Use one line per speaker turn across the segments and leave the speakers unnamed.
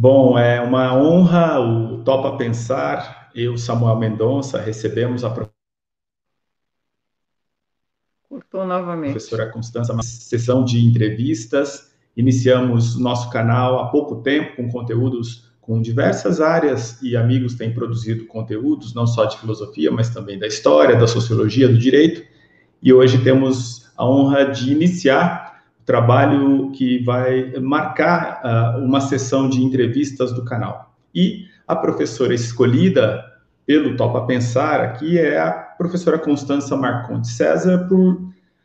Bom, é uma honra o Topa Pensar. Eu, Samuel Mendonça, recebemos a
Cortou novamente.
professora Constança, uma sessão de entrevistas. Iniciamos nosso canal há pouco tempo com conteúdos com diversas áreas e amigos têm produzido conteúdos, não só de filosofia, mas também da história, da sociologia, do direito. E hoje temos a honra de iniciar trabalho que vai marcar uh, uma sessão de entrevistas do canal. E a professora escolhida pelo Topa Pensar aqui é a professora Constança Marconte César, por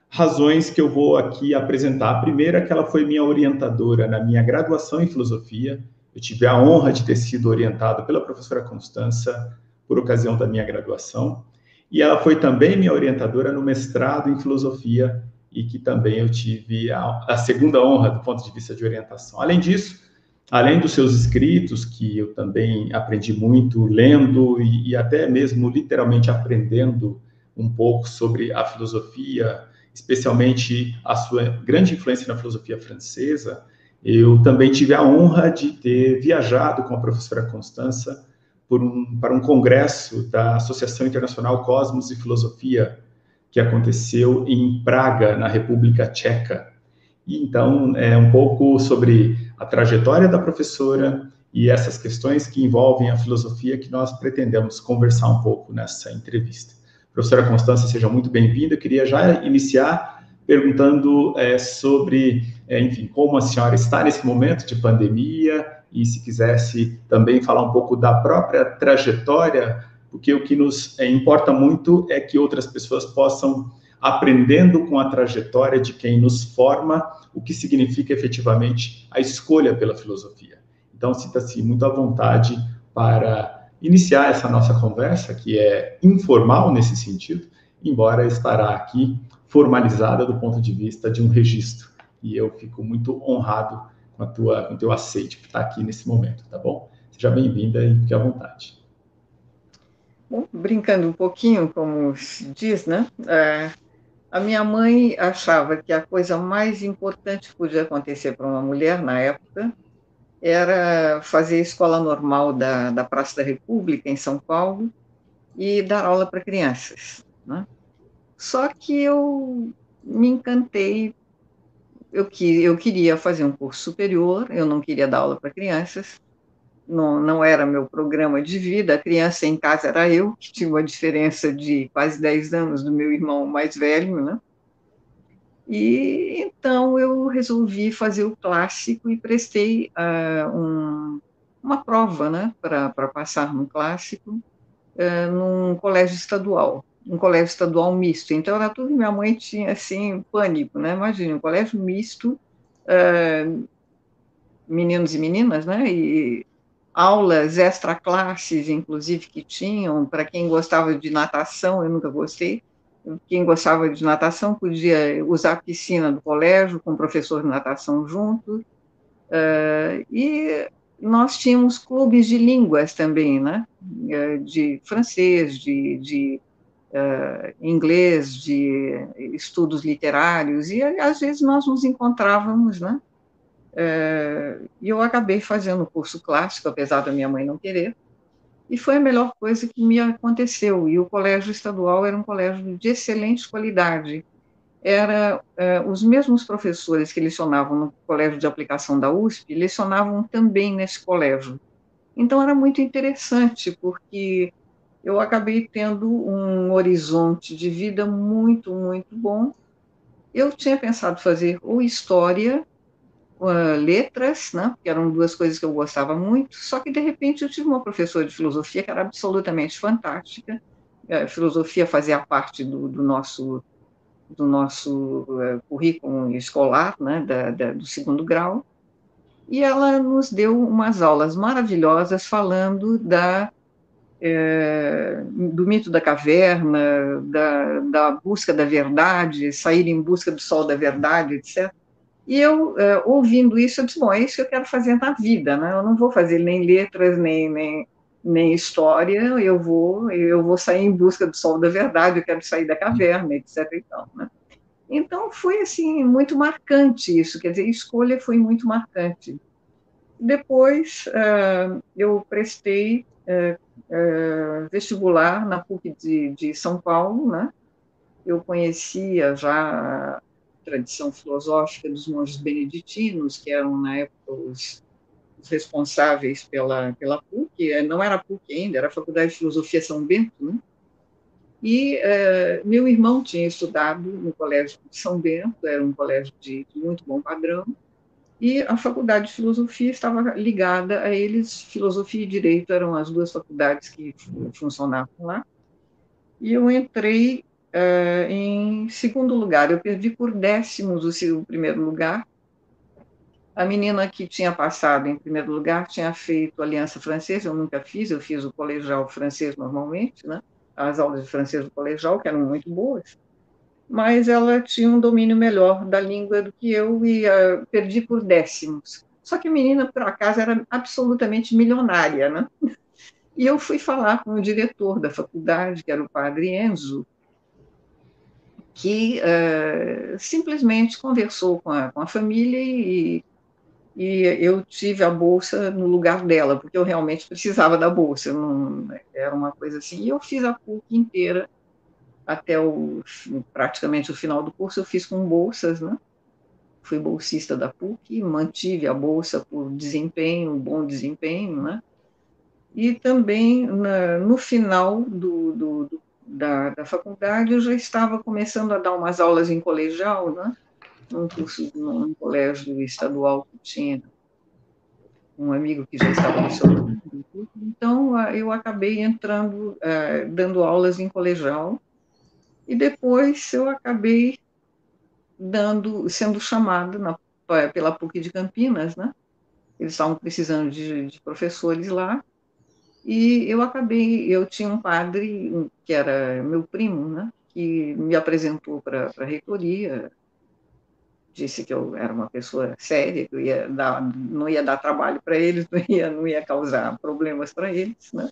razões que eu vou aqui apresentar. A primeira é que ela foi minha orientadora na minha graduação em filosofia. Eu tive a honra de ter sido orientado pela professora Constança por ocasião da minha graduação. E ela foi também minha orientadora no mestrado em filosofia e que também eu tive a, a, segunda honra do ponto de vista de orientação. Além disso, além dos seus escritos, que eu também aprendi muito lendo e, e até mesmo literalmente aprendendo um pouco sobre a filosofia, especialmente a sua grande influência na filosofia francesa, eu também tive a honra de ter viajado com a professora Constança um, para um congresso da Associação Internacional Cosmos e Filosofia que aconteceu em Praga, na República Tcheca. E, então, é um pouco sobre a trajetória da professora e essas questões que envolvem a filosofia que nós pretendemos conversar um pouco nessa entrevista. Professora Constância, seja muito bem-vinda. Queria já iniciar perguntando é, sobre, é, enfim, como a senhora está nesse momento de pandemia e se quisesse também falar um pouco da própria trajetória porque o que nos é, importa muito é que outras pessoas possam, aprendendo com a trajetória de quem nos forma, o que significa efetivamente a escolha pela filosofia. Então, sinta-se muito à vontade para iniciar essa nossa conversa, que é informal nesse sentido, embora estará aqui formalizada do ponto de vista de um registro. E eu fico muito honrado com, a tua, com o teu aceite por estar aqui nesse momento, tá bom? Seja bem-vinda e fique à vontade.
Brincando um pouquinho, como se diz, né? É, a minha mãe achava que a coisa mais importante que podia acontecer para uma mulher na época era fazer a escola normal da, da Praça da República, em São Paulo, e dar aula para crianças. Né? Só que eu me encantei, eu, que, eu queria fazer um curso superior, eu não queria dar aula para crianças, não, não era meu programa de vida, a criança em casa era eu, que tinha uma diferença de quase 10 anos do meu irmão mais velho, né? E então eu resolvi fazer o clássico e prestei uh, um, uma prova né, para passar no clássico uh, num colégio estadual, um colégio estadual misto. Então era tudo minha mãe tinha assim pânico, né? Imagina um colégio misto, uh, meninos e meninas, né? E aulas extra classes, inclusive, que tinham, para quem gostava de natação, eu nunca gostei, quem gostava de natação podia usar a piscina do colégio com o professor de natação junto, uh, e nós tínhamos clubes de línguas também, né, eh, de francês, de, de uh, inglês, de estudos literários, e às vezes nós nos encontrávamos, né, e eu acabei fazendo o curso clássico, apesar da minha mãe não querer, e foi a melhor coisa que me aconteceu. E o colégio estadual era um colégio de excelente qualidade. Era é, os mesmos professores que lecionavam no colégio de aplicação da USP lecionavam também nesse colégio. Então era muito interessante porque eu acabei tendo um horizonte de vida muito muito bom. Eu tinha pensado fazer ou história uh, letras, né, que eram duas coisas que eu gostava muito, só que, de repente, eu tive uma professora de filosofia que era absolutamente fantástica, a filosofia fazia parte do, do nosso do nosso uh, currículo escolar, né, da, da, do segundo grau, e ela nos deu umas aulas maravilhosas falando da é, do mito da caverna, da, da busca da verdade, sair em busca do sol da verdade, etc. E eu, é, ouvindo isso, eu disse, bom, é isso que eu quero fazer na vida, né? Eu não vou fazer nem letras, nem, nem, nem história, eu vou, eu vou sair em busca do sol da verdade, eu quero sair da caverna, etc. E tal, né? Então, foi, assim, muito marcante isso, quer dizer, a escolha foi muito marcante. depois eu prestei vestibular na PUC de, de São Paulo, né? Eu conhecia já tradição filosófica dos monges beneditinos, que eram, na época, os, os responsáveis pela, pela PUC. Não era PUC ainda, era a Faculdade de Filosofia São Bento, né? E uh, meu irmão tinha estudado no Colégio de São Bento, era um colégio de, de, muito bom padrão, e a Faculdade de Filosofia estava ligada a eles. Filosofia e Direito eram as duas faculdades que funcionavam lá. E eu entrei uh, em segundo lugar. Eu perdi por décimos o, o primeiro lugar. A menina que tinha passado em primeiro lugar tinha feito Aliança Francesa, eu nunca fiz, eu fiz o colegial francês normalmente, né? as aulas de francês do colegial, que eram muito boas, mas ela tinha um domínio melhor da língua do que eu e uh, perdi por décimos. Só que a menina, por acaso, era absolutamente milionária, né? E eu fui falar com o diretor da faculdade, que era o padre Enzo, que uh, simplesmente conversou com a, com a família e e eu tive a bolsa no lugar dela, porque eu realmente precisava da bolsa, não, era uma coisa assim. E eu fiz a PUC inteira até o, praticamente o final do curso, eu fiz com bolsas, né? Fui bolsista da PUC, mantive a bolsa por desempenho, bom desempenho, né? E também, na, no final do, do, do da, da faculdade, eu já estava começando a dar umas aulas em colegial, né? num curso, num colégio estadual que tinha um amigo que já estava no seu então eu acabei entrando, uh, dando aulas em colegial, e depois eu acabei dando, sendo chamada na, pela PUC de Campinas, né? Eles estavam precisando de, de professores lá, e eu acabei, eu tinha um padre que era meu primo, né? Que me apresentou para a reitoria, disse que eu era uma pessoa séria, que eu ia dar, não ia dar trabalho para eles, não ia, não ia causar problemas para eles, né?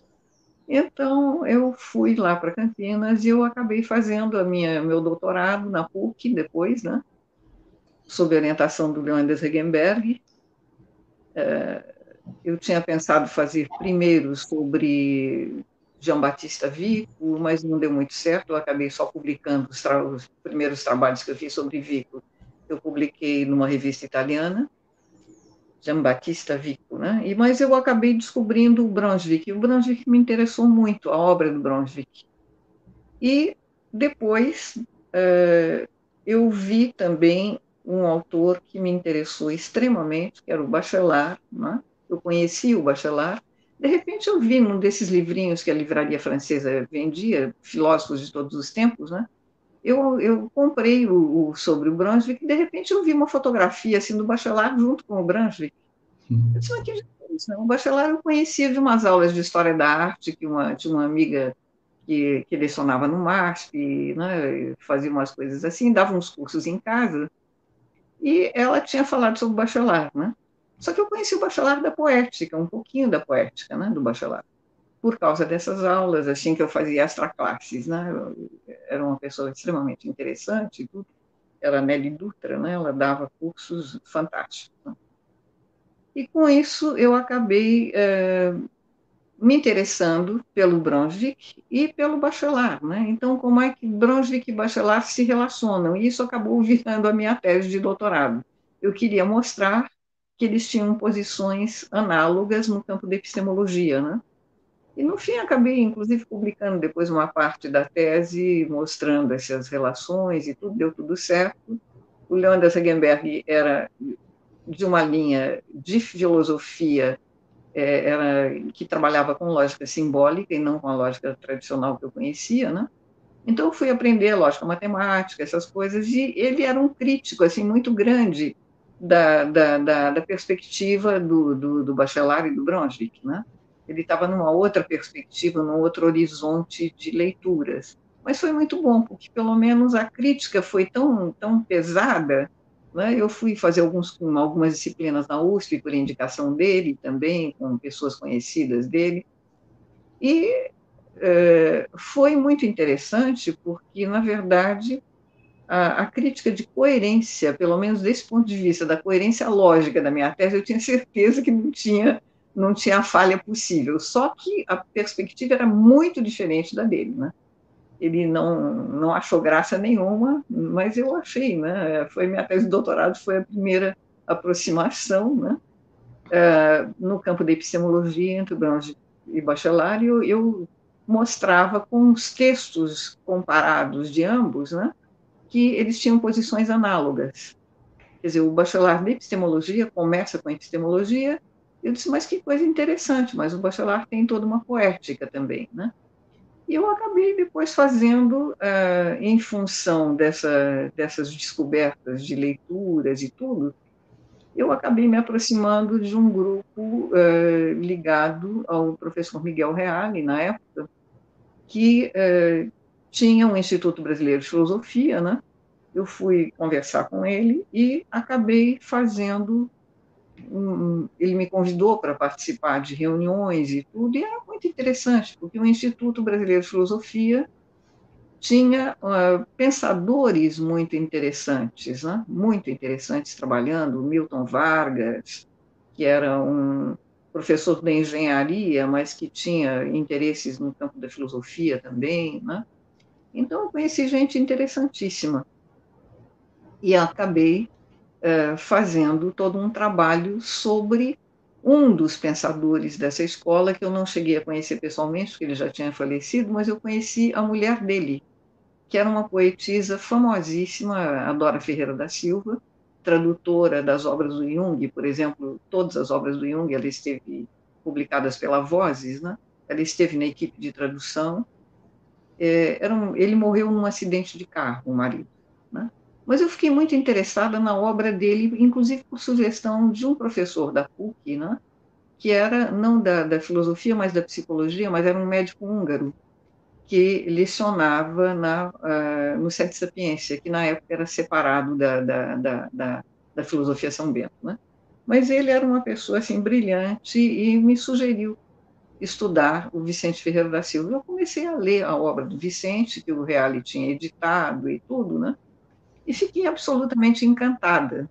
Então, eu fui lá para Campinas e eu acabei fazendo a minha, meu doutorado na PUC depois, né? sob orientação do Leandro Regenberg. É, eu tinha pensado fazer primeiro sobre Jean Batista Vico, mas não deu muito certo, eu acabei só publicando os, os primeiros trabalhos que eu fiz sobre Vico eu publiquei numa revista italiana, Giambattista Vico, né? E, mas eu acabei descobrindo o Brunswick, o Brunswick me interessou muito, a obra do Brunswick. E depois uh, eu vi também um autor que me interessou extremamente, que era o Bachelard, né? Eu conheci o Bachelard, de repente eu vi num desses livrinhos que a livraria francesa vendia, filósofos de todos os tempos, né? eu, eu comprei o, o, sobre o Brunswick e de repente eu vi uma fotografia assim do Bachelard junto com o Brunswick. Eu disse, mas que isso? Né? O Bachelard eu conhecia de umas aulas de História da Arte, que uma, tinha uma amiga que, que lecionava no MASP, né, fazia umas coisas assim, dava uns cursos em casa, e ela tinha falado sobre o Bachelard, né? Só que eu conheci o Bachelard da poética, um pouquinho da poética, né, do Bachelard por causa dessas aulas, assim, que eu fazia extra classes, né? Eu era uma pessoa extremamente interessante. Era Nelly Dutra, né? Ela dava cursos fantásticos. Né? E com isso eu acabei é, me interessando pelo Brunswick e pelo Bachelard, né? Então, como é que Brunswick e Bachelard se relacionam? E isso acabou virando a minha tese de doutorado. Eu queria mostrar que eles tinham posições análogas no campo da epistemologia, né? E, no fim, acabei, inclusive, publicando depois uma parte da tese, mostrando essas relações e tudo, deu tudo certo. O Leandro Segenberg era de uma linha de filosofia é, era, que trabalhava com lógica simbólica e não com a lógica tradicional que eu conhecia, né? Então, eu fui aprender lógica matemática, essas coisas, e ele era um crítico, assim, muito grande da, da, da, da perspectiva do, do, do Bachelard e do Brunswick, né? ele estava numa outra perspectiva, num outro horizonte de leituras. Mas foi muito bom, porque pelo menos a crítica foi tão, tão pesada. Né? Eu fui fazer alguns, algumas disciplinas na USP por indicação dele também, com pessoas conhecidas dele. E é, foi muito interessante, porque, na verdade, a, a, crítica de coerência, pelo menos desse ponto de vista, da coerência lógica da minha tese, eu tinha certeza que não tinha, não tinha falha possível. Só que a perspectiva era muito diferente da dele, né? Ele não, não achou graça nenhuma, mas eu achei, né? Foi minha tese de doutorado, foi a primeira aproximação, né? Uh, no campo da epistemologia entre bronze e bachelar, eu, eu mostrava com os textos comparados de ambos, né? Que eles tinham posições análogas. Quer dizer, o bachelar de epistemologia começa com a epistemologia, eu disse, mas que coisa interessante, mas o bachelar tem toda uma poética também, né? E eu acabei depois fazendo, uh, em função dessa, dessas descobertas de leituras e tudo, eu acabei me aproximando de um grupo uh, ligado ao professor Miguel Reale, na época, que uh, tinha um Instituto Brasileiro de Filosofia, né? Eu fui conversar com ele e acabei fazendo. Um, ele me convidou para participar de reuniões e tudo, e era muito interessante, porque o Instituto Brasileiro de Filosofia tinha uh, pensadores muito interessantes, né? muito interessantes trabalhando, Milton Vargas, que era um professor de engenharia, mas que tinha interesses no campo da filosofia também, né? Então, eu conheci gente interessantíssima. E acabei uh, fazendo todo um trabalho sobre um dos pensadores dessa escola, que eu não cheguei a conhecer pessoalmente, porque ele já tinha falecido, mas eu conheci a mulher dele, que era uma poetisa famosíssima, a Dora Ferreira da Silva, tradutora das obras do Jung, por exemplo, todas as obras do Jung, ela esteve publicadas pela Vozes, né? ela esteve na equipe de tradução, é, um, ele morreu num acidente de carro, o marido. Né? Mas eu fiquei muito interessada na obra dele, inclusive por sugestão de um professor da PUC, né? que era não da, da filosofia, mas da psicologia, mas era um médico húngaro, que lecionava na, uh, no Sete Sapiência, que na época era separado da, da, da, da, da filosofia São Bento. Né? Mas ele era uma pessoa assim, brilhante e me sugeriu estudar o Vicente Ferreira da Silva. Eu comecei a ler a obra do Vicente, que o Reale tinha editado e tudo, né? E fiquei absolutamente encantada.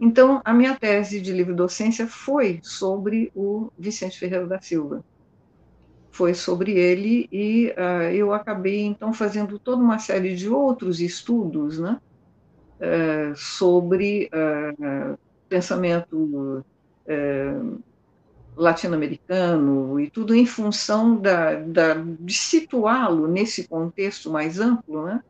Então, a minha tese de livre docência foi sobre o Vicente Ferreira da Silva. Foi sobre ele e uh, eu acabei, então, fazendo toda uma série de outros estudos, né? Uh, sobre uh, pensamento latino-americano e tudo em função da, da de situá-lo nesse contexto mais amplo, né,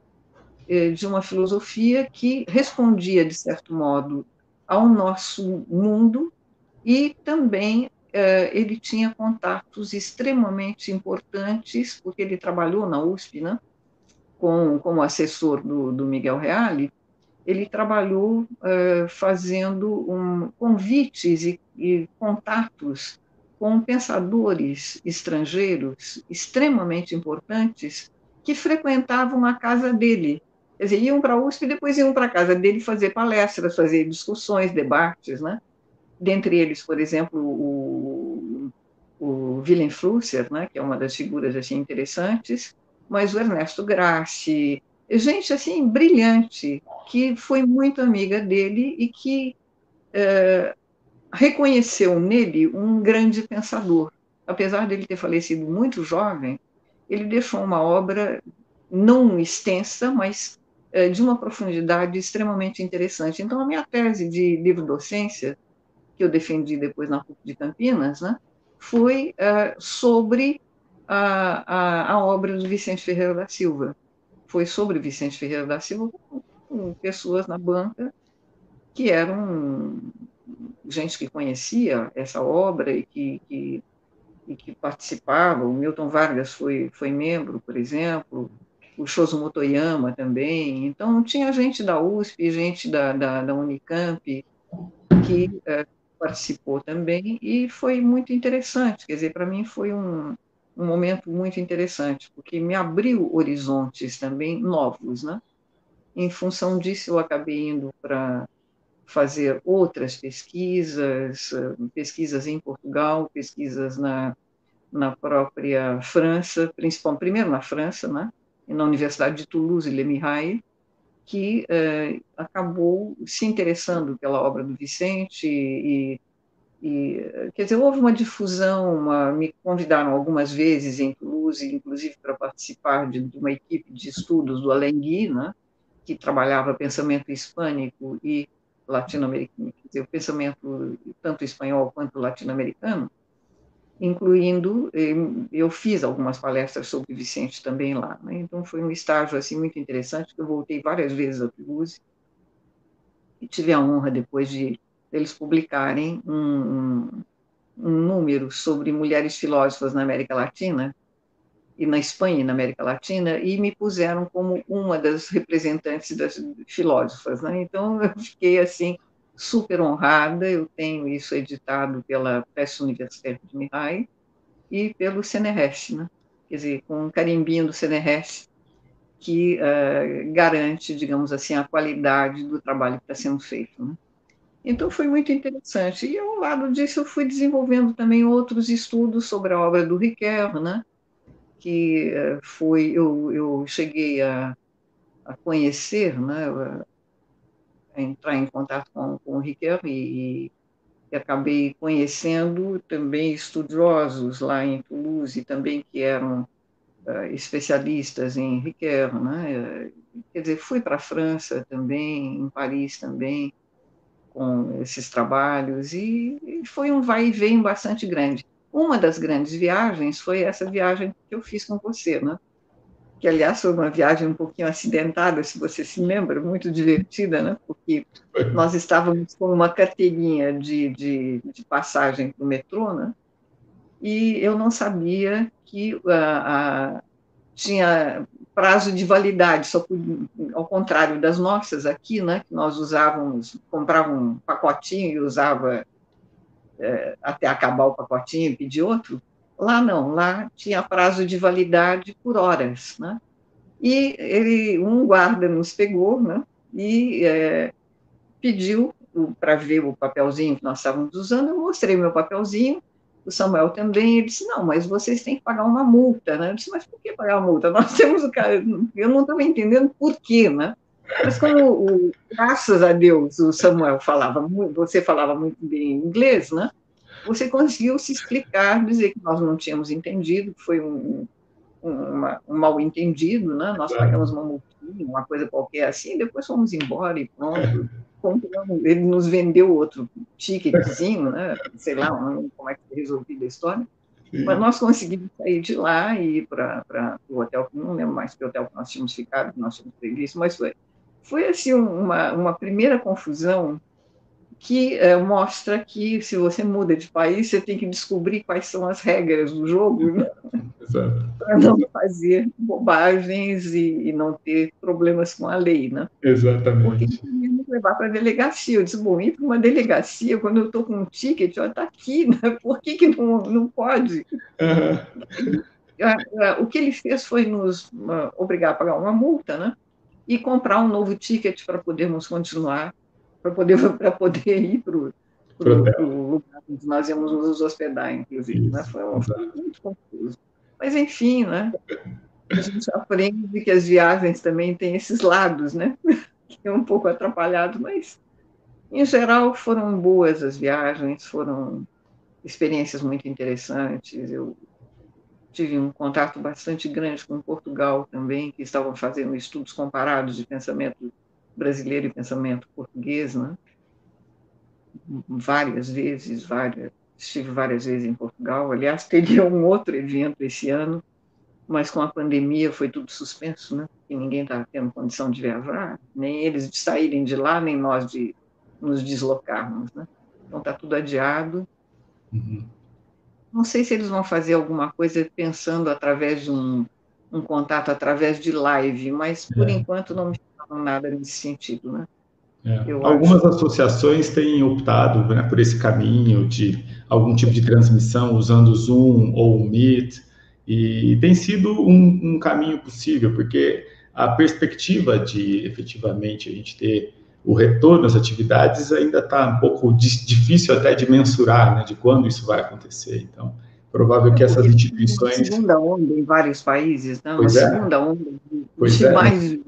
é, de uma filosofia que respondia, de certo modo, ao nosso mundo e também é, ele tinha contatos extremamente importantes, porque ele trabalhou na USP, né, com, como assessor do, do Miguel Reale, ele trabalhou uh, fazendo um, convites e, e, contatos com pensadores estrangeiros extremamente importantes que frequentavam a casa dele. Quer dizer, iam para a USP e depois iam para a casa dele fazer palestras, fazer discussões, debates, né? Dentre eles, por exemplo, o, o Willem Flusser, né, que é uma das figuras assim interessantes, mas o Ernesto Grassi, gente assim brilhante que foi muito amiga dele e que é, reconheceu nele um grande pensador. Apesar dele ter falecido muito jovem, ele deixou uma obra não extensa, mas é, de uma profundidade extremamente interessante. Então, a minha tese de livro-docência, que eu defendi depois na PUC de Campinas, né, foi é, sobre a, a, a obra do Vicente Ferreira da Silva, foi sobre Vicente Ferreira da Silva, com pessoas na banca que eram gente que conhecia essa obra e que, que, e que participava. O Milton Vargas foi, foi membro, por exemplo, o Shoso Motoyama também. Então, tinha gente da USP, gente da, da, da Unicamp que é, participou também e foi muito interessante. Quer dizer, para mim foi um, um momento muito interessante, porque me abriu horizontes também novos, né? Em função disso, eu acabei indo para fazer outras pesquisas, pesquisas em Portugal, pesquisas na, na própria França, principalmente primeiro na França, né? na Universidade de Toulouse, Le Mirail, que uh, acabou se interessando pela obra do Vicente e, e, quer dizer, houve uma difusão, uma, me convidaram algumas vezes em Toulouse, inclusive para participar de, de, uma equipe de estudos do Alenghi, né, que trabalhava pensamento hispânico e latino-americano, quer dizer, o pensamento tanto espanhol quanto latino-americano, incluindo, eu fiz algumas palestras sobre Vicente também lá, né? então foi um estágio assim muito interessante, que eu voltei várias vezes a Toulouse e tive a honra depois de eles publicarem um, um, número sobre mulheres filósofas na América Latina e na Espanha e na América Latina e me puseram como uma das representantes das filósofas, né? Então eu fiquei assim super honrada. Eu tenho isso editado pela Presse Universitária de Mihai e pelo CNRS, né? quer dizer, com um carimbinho do CNRS que uh, garante, digamos assim, a qualidade do trabalho que está sendo feito. Né? Então foi muito interessante. E ao lado disso eu fui desenvolvendo também outros estudos sobre a obra do Riquet, né? que uh, foi eu, eu cheguei a, a conhecer, né? entrar em contato com, com o Riquet e, e acabei conhecendo também estudiosos lá em Toulouse, também que eram uh, especialistas em Riquet, né? Quer dizer, fui para a França também, em Paris também, com esses trabalhos, e, e foi um vai e vem bastante grande. Uma das grandes viagens foi essa viagem que eu fiz com você, né? que aliás foi uma viagem um pouquinho acidentada, se você se lembra, muito divertida, né? porque nós estávamos com uma carteirinha de, de, de passagem para o metrô, né? e eu não sabia que a, a, tinha prazo de validade, só ao contrário das nossas aqui, né? que nós usávamos, comprava um pacotinho e usava é, até acabar o pacotinho e pedir outro, Lá não, lá tinha prazo de validade por horas, né? E ele, um guarda nos pegou, né? E é, pediu para ver o papelzinho que nós estávamos usando. Eu mostrei meu papelzinho, o Samuel também. Ele disse: Não, mas vocês têm que pagar uma multa, né? Eu disse: Mas por que pagar uma multa? Nós temos o cara. Eu não estava entendendo por quê, né? Mas como, o, graças a Deus, o Samuel falava, você falava muito bem inglês, né? você conseguiu se explicar, dizer que nós não tínhamos entendido, que foi um, uma, um mal entendido, né? nós pagamos uma multinha, uma coisa qualquer assim, depois fomos embora e pronto. Ele nos vendeu outro ticketzinho, né? sei lá como é que foi resolvida a história, Sim. mas nós conseguimos sair de lá e ir para o hotel, não lembro mais que hotel que nós tínhamos ficado, que nós tínhamos previsto, mas foi, foi assim uma, uma primeira confusão que é, mostra que se você muda de país, você tem que descobrir quais são as regras do jogo né? para não fazer bobagens e, e, não ter problemas com a lei, né?
Exatamente.
Porque levar para a delegacia. Eu disse, bom, ir para uma delegacia quando eu estou com um ticket, está aqui, né? Por que, que não, não pode? Uhum. O que ele fez foi nos obrigar a pagar uma multa, né? E comprar um novo ticket para podermos continuar para poder, poder ir para o lugar onde nós íamos nos hospedar, inclusive. Né? Foi, um, foi muito confuso. Mas, enfim, né? a gente aprende que as viagens também têm esses lados, né? que é um pouco atrapalhado, mas, em geral, foram boas as viagens, foram experiências muito interessantes. Eu tive um contato bastante grande com Portugal também, que estavam fazendo estudos comparados de pensamento brasileiro e pensamento português, né? várias vezes, várias, estive várias vezes em Portugal. Aliás, teria um outro evento esse ano, mas com a pandemia foi tudo suspenso, né? E ninguém está tendo condição de viajar, nem eles de saírem de lá, nem nós de nos deslocarmos, né? Então está tudo adiado. Uhum. Não sei se eles vão fazer alguma coisa pensando através de um, um contato através de live, mas por é. enquanto não me nada nesse sentido, né?
É. Algumas acho... associações têm optado né, por esse caminho de algum tipo de transmissão usando o Zoom ou o Meet, e tem sido um, um caminho possível, porque a perspectiva de efetivamente a gente ter o retorno às atividades ainda está um pouco difícil até de mensurar, né, de quando isso vai acontecer. Então, provável que essas instituições...
Segunda onda em vários países, não? Né? Pois a é. segunda onda de, é. mais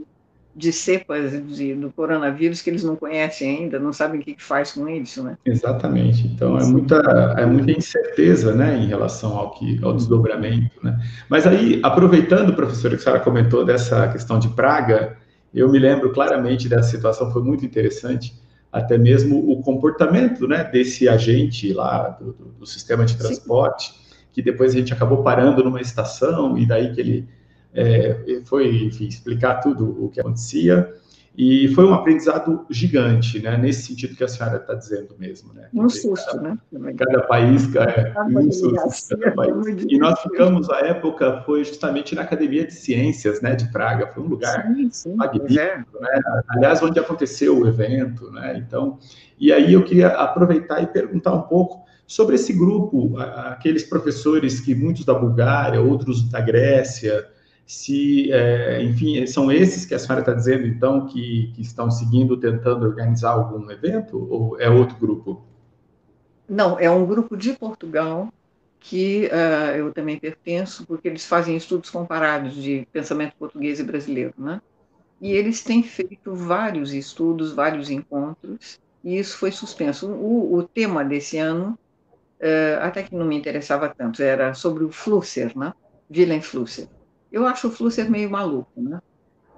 de cepas de, do coronavírus que eles não conhecem ainda, não sabem o que, que faz com isso, né?
Exatamente. Então é muita, é muita incerteza, né, em relação ao que ao desdobramento, né? Mas aí, aproveitando, professor, que a senhora comentou dessa questão de praga, eu me lembro claramente dessa situação, foi muito interessante, até mesmo o comportamento, né, desse agente lá do, do, do sistema de transporte, Sim. Que depois a gente acabou parando numa estação e daí que ele é, foi enfim, explicar tudo o que acontecia. E foi um aprendizado gigante, né? Nesse sentido que a senhora está dizendo mesmo, né?
Um susto, cada,
né? Cada país, é, um susto, cada país. E nós ficamos, a época, foi justamente na Academia de Ciências, né? De Praga. Foi um lugar sim, sim, magnífico, é. né? Aliás, onde aconteceu o evento, né? Então, e aí eu queria aproveitar e perguntar um pouco sobre esse grupo, aqueles professores que muitos da Bulgária, outros da Grécia, se, é, enfim, são esses que a senhora está dizendo, então, que, que estão seguindo, tentando organizar algum evento, ou é outro grupo?
Não, é um grupo de Portugal que uh, eu também pertenço, porque eles fazem estudos comparados de pensamento português e brasileiro, né? E eles têm feito vários estudos, vários encontros, e isso foi suspenso. O, o tema desse ano, até que não me interessava tanto, era sobre o Flusser, né? Willem Flusser. Eu acho o Flusser meio maluco, né?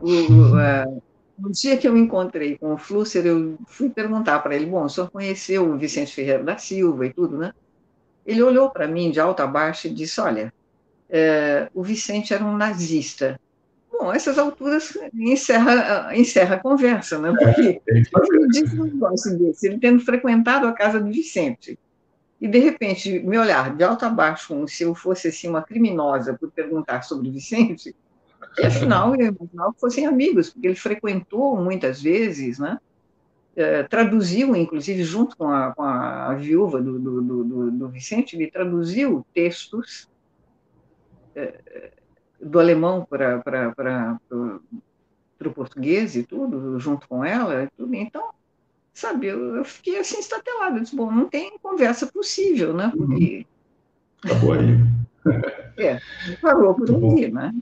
O, é, no dia que eu encontrei com o Flusser, eu fui perguntar para ele, bom, o senhor conheceu o Vicente Ferreira da Silva e tudo, né? Ele olhou para mim de alta a baixa e disse, olha, é, o Vicente era um nazista. Bom, essas alturas encerra, encerra a conversa, né? Porque é, disse um negócio desse, ele tendo frequentado a casa do Vicente, e de repente me olhar de alto a baixo como se eu fosse assim uma criminosa por perguntar sobre Vicente, e afinal eu imaginava que fossem amigos, porque ele frequentou muitas vezes, né? É, traduziu, inclusive, junto com a, com a viúva do, do, do, do, Vicente, ele traduziu textos é, do alemão para o português e tudo, junto com ela. Tudo. Então, sabe, eu, eu fiquei assim estatelada, disse, bom, não tem conversa possível, né, uhum. porque...
Acabou aí.
é, parou por aí, né.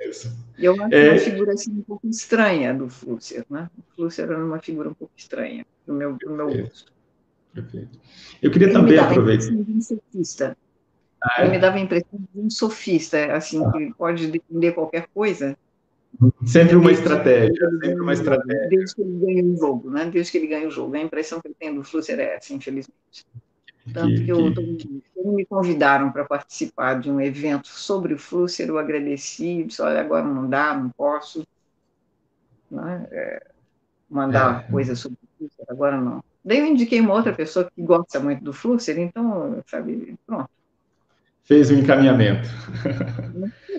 Isso. Eu acho é... uma figura assim, um pouco estranha do Flusser, né, o Flusser era uma figura um pouco estranha, do meu, do meu gosto.
Perfeito. Eu queria Ele também aproveitar...
Um sofista. Ah, é? Ele me dava a impressão de um sofista, assim, ah. que pode defender qualquer coisa,
Sempre uma estratégia, sempre uma estratégia.
Desde que ele ganha o jogo, né? Desde que ele ganha o jogo. A impressão que ele tem do Flusser é essa, infelizmente. Tanto que, que eu, que... quando me convidaram para participar de um evento sobre o Flusser, eu agradeci, disse, olha, agora não dá, não posso né? é, mandar é. coisas sobre o Flusser, agora não. Daí eu indiquei uma outra pessoa que gosta muito do Flusser, então, sabe, pronto.
Fez o um encaminhamento.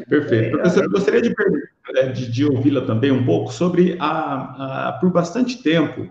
Perfeito. Professor, eu gostaria de é, de, de ouvi-la também um pouco sobre a, a por bastante tempo,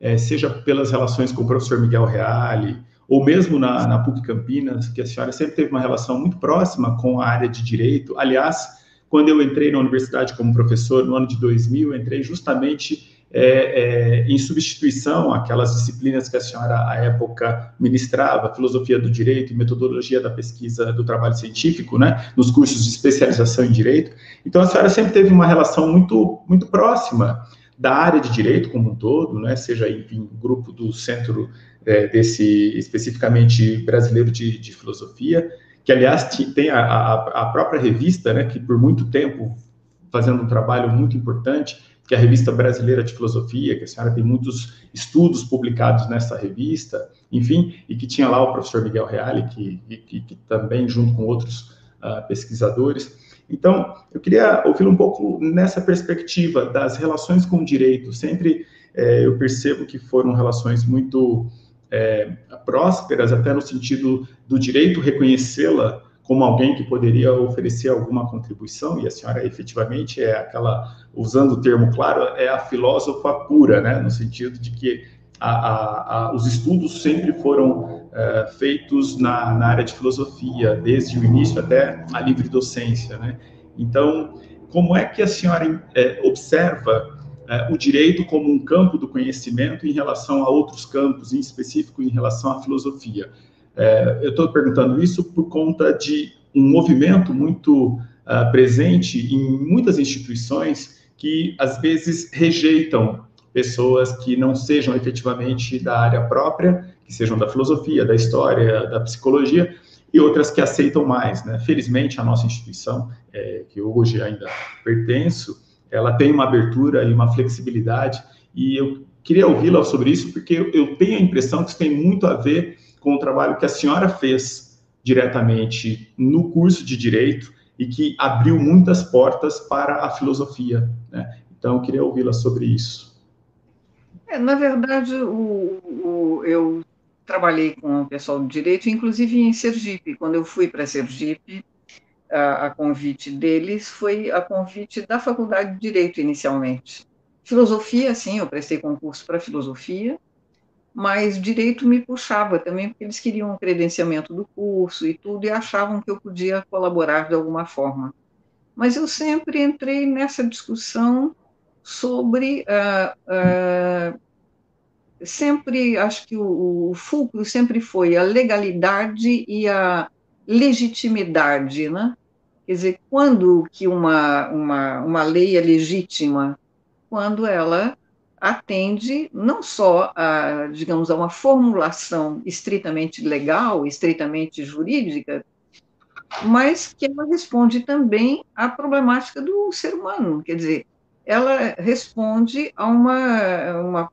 é, seja pelas relações com o professor Miguel Reale, ou mesmo na, na PUC Campinas, que a senhora sempre teve uma relação muito próxima com a área de direito. Aliás, quando eu entrei na universidade como professor no ano de 2000, eu entrei justamente é, é, em substituição àquelas disciplinas que a senhora, à época, ministrava, filosofia do direito metodologia da pesquisa do trabalho científico, né, nos cursos de especialização em direito. Então, a senhora sempre teve uma relação muito, muito próxima da área de direito como um todo, né, seja, enfim, grupo do centro é, desse, especificamente brasileiro de, de, filosofia, que, aliás, tem a, a, a própria revista, né, que por muito tempo fazendo um trabalho muito importante, que é a Revista Brasileira de Filosofia, que a senhora tem muitos estudos publicados nessa revista, enfim, e que tinha lá o professor Miguel Reale, que, que, que também, junto com outros uh, pesquisadores. Então, eu queria ouvir um pouco nessa perspectiva das relações com o direito. Sempre eh, eu percebo que foram relações muito eh, prósperas, até no sentido do direito reconhecê-la como alguém que poderia oferecer alguma contribuição, e a senhora efetivamente é aquela, usando o termo claro, é a filósofa pura, né, no sentido de que a, a, a, os estudos sempre foram é, feitos na, na, área de filosofia, desde o início até a livre docência, né? Então, como é que a senhora é, observa é, o direito como um campo do conhecimento em relação a outros campos, em específico em relação à filosofia? É, eu estou perguntando isso por conta de um movimento muito uh, presente em muitas instituições que às vezes rejeitam pessoas que não sejam efetivamente da área própria, que sejam da filosofia, da história, da psicologia, e outras que aceitam mais. Né? Felizmente, a nossa instituição, é, que hoje ainda pertenço, ela tem uma abertura e uma flexibilidade, e eu queria ouvi-la sobre isso, porque eu tenho a impressão que isso tem muito a ver com o trabalho que a senhora fez diretamente no curso de Direito e que abriu muitas portas para a filosofia. Né? Então, eu queria ouvi-la sobre isso.
É, na verdade, o, o, eu trabalhei com o pessoal do direito, inclusive em Sergipe. Quando eu fui para Sergipe, a, a, convite deles foi a convite da Faculdade de Direito, inicialmente. Filosofia, sim, eu prestei concurso para filosofia, mas direito me puxava também, porque eles queriam um credenciamento do curso e tudo, e achavam que eu podia colaborar de alguma forma. Mas eu sempre entrei nessa discussão sobre. Uh, uh, sempre, acho que o, o fulcro sempre foi a legalidade e a legitimidade, né? Quer dizer, quando que uma, uma, uma lei é legítima? Quando ela atende não só a, digamos, a uma formulação estritamente legal, estritamente jurídica, mas que ela responde também à problemática do ser humano, quer dizer, ela responde a uma, uma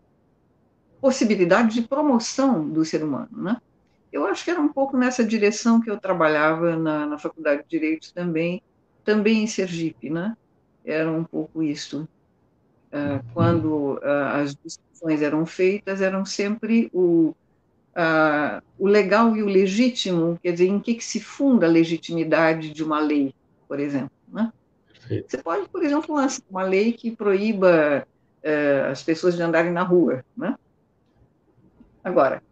possibilidade de promoção do ser humano, né? Eu acho que era um pouco nessa direção que eu trabalhava na, na Faculdade de Direito também, também em Sergipe, né? Era um pouco isso. Uh, quando uh, as discussões eram feitas, eram sempre o, uh, o legal e o legítimo, quer dizer, em que, que se funda a legitimidade de uma lei, por exemplo, né? Você pode, por exemplo, lançar uma lei que proíba as pessoas de andarem na rua, né? Agora,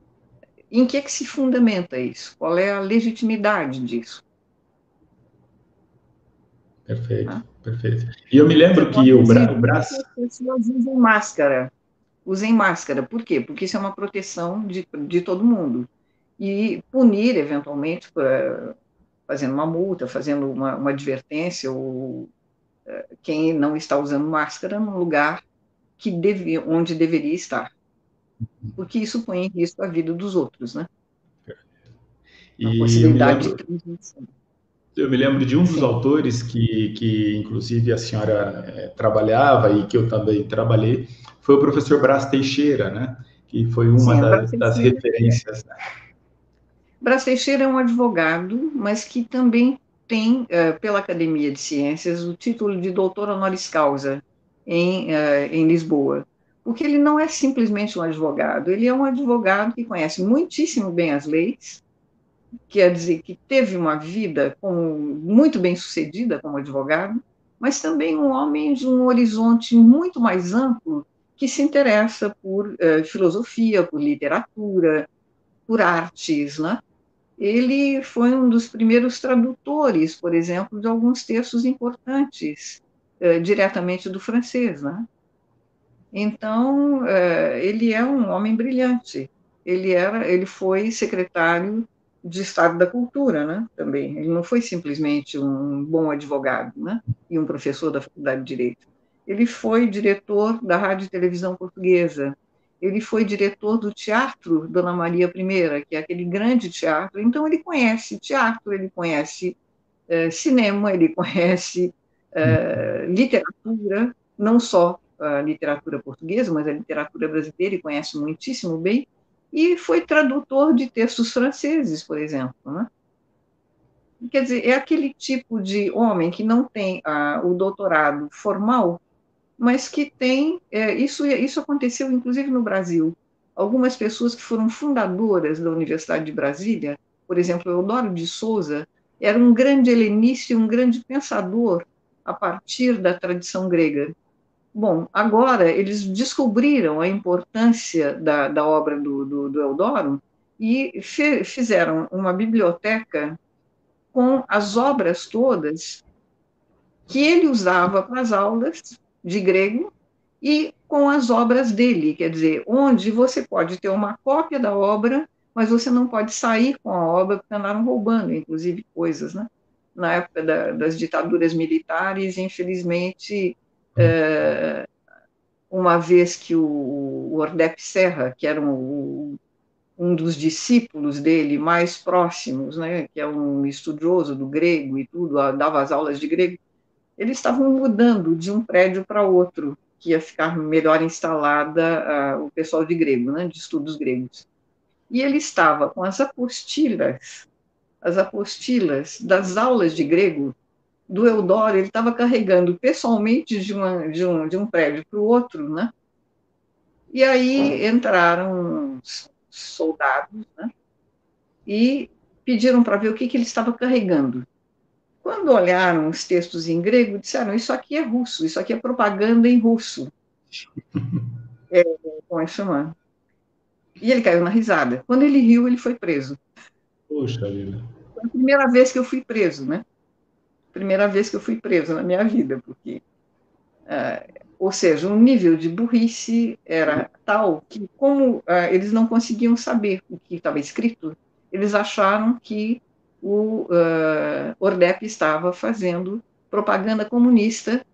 em que, que se fundamenta isso? Qual é a legitimidade disso?
Perfeito, ah. perfeito. E eu me lembro que o, bra o braço. As
pessoas usem máscara. Usem máscara. Por quê? Porque isso é uma proteção de, de todo mundo. E punir, eventualmente, fazendo uma multa, fazendo uma, uma advertência, ou eh, quem não está usando máscara no lugar que deve, onde deveria estar porque isso põe em risco a vida dos outros, né?
E a possibilidade lembro, de transmissão. Eu me lembro de um dos Sim. autores que, que, inclusive, a senhora é, trabalhava e que eu também trabalhei, foi o professor Brás Teixeira, né? Que foi uma Sim, das, das referências. Né?
Brás Teixeira é um advogado, mas que também tem, uh, pela Academia de Ciências, o título de doutor honoris causa em, uh, em Lisboa porque ele não é simplesmente um advogado, ele é um advogado que conhece muitíssimo bem as leis, quer dizer, que teve uma vida como, muito bem sucedida como advogado, mas também um homem de um horizonte muito mais amplo que se interessa por uh, filosofia, por literatura, por artes, né? Ele foi um dos primeiros tradutores, por exemplo, de alguns textos importantes uh, diretamente do francês, né? Então, é, ele é um homem brilhante. Ele era, ele foi secretário de Estado da Cultura, né? Também. Ele não foi simplesmente um bom advogado, né? E um professor da Faculdade de Direito. Ele foi diretor da Rádio e Televisão Portuguesa. Ele foi diretor do Teatro Dona Maria I, que é aquele grande teatro. Então, ele conhece teatro, ele conhece é, cinema, ele conhece é, literatura, não só a literatura portuguesa, mas a literatura brasileira e conhece muitíssimo bem, e foi tradutor de textos franceses, por exemplo. Né? Quer dizer, é aquele tipo de homem que não tem ah, o doutorado formal, mas que tem. É, isso, isso aconteceu inclusive no Brasil. Algumas pessoas que foram fundadoras da Universidade de Brasília, por exemplo, Eudoro de Souza, era um grande helenista um grande pensador a partir da tradição grega. Bom, agora eles descobriram a importância da, da obra do, do, do e fe, fizeram uma biblioteca com as obras todas que ele usava para as aulas de grego e com as obras dele, quer dizer, onde você pode ter uma cópia da obra, mas você não pode sair com a obra porque andaram roubando, inclusive, coisas, né? Na época da, das ditaduras militares, infelizmente, uma vez que o, o Ordep Serra, que era um, um dos discípulos dele mais próximos, né, que é um estudioso do grego e tudo, dava as aulas de grego, eles estavam mudando de um prédio para outro, que ia ficar melhor instalada uh, o pessoal de grego, né, de estudos gregos. E ele estava com as apostilas, as apostilas das aulas de grego do Eudoro, ele estava carregando pessoalmente de, uma, de, um, de um prédio para o outro, né? E aí entraram soldados, né? E pediram para ver o que, que ele estava carregando. Quando olharam os textos em grego, disseram: Isso aqui é russo, isso aqui é propaganda em russo. É, como é chamar? E ele caiu na risada. Quando ele riu, ele foi preso.
Poxa vida.
Foi a primeira vez que eu fui preso, né? Primeira vez que eu fui preso na minha vida, porque. Uh, ou seja, o nível de burrice era tal que, como uh, eles não conseguiam saber o que estava escrito, eles acharam que o uh, Ordep estava fazendo propaganda comunista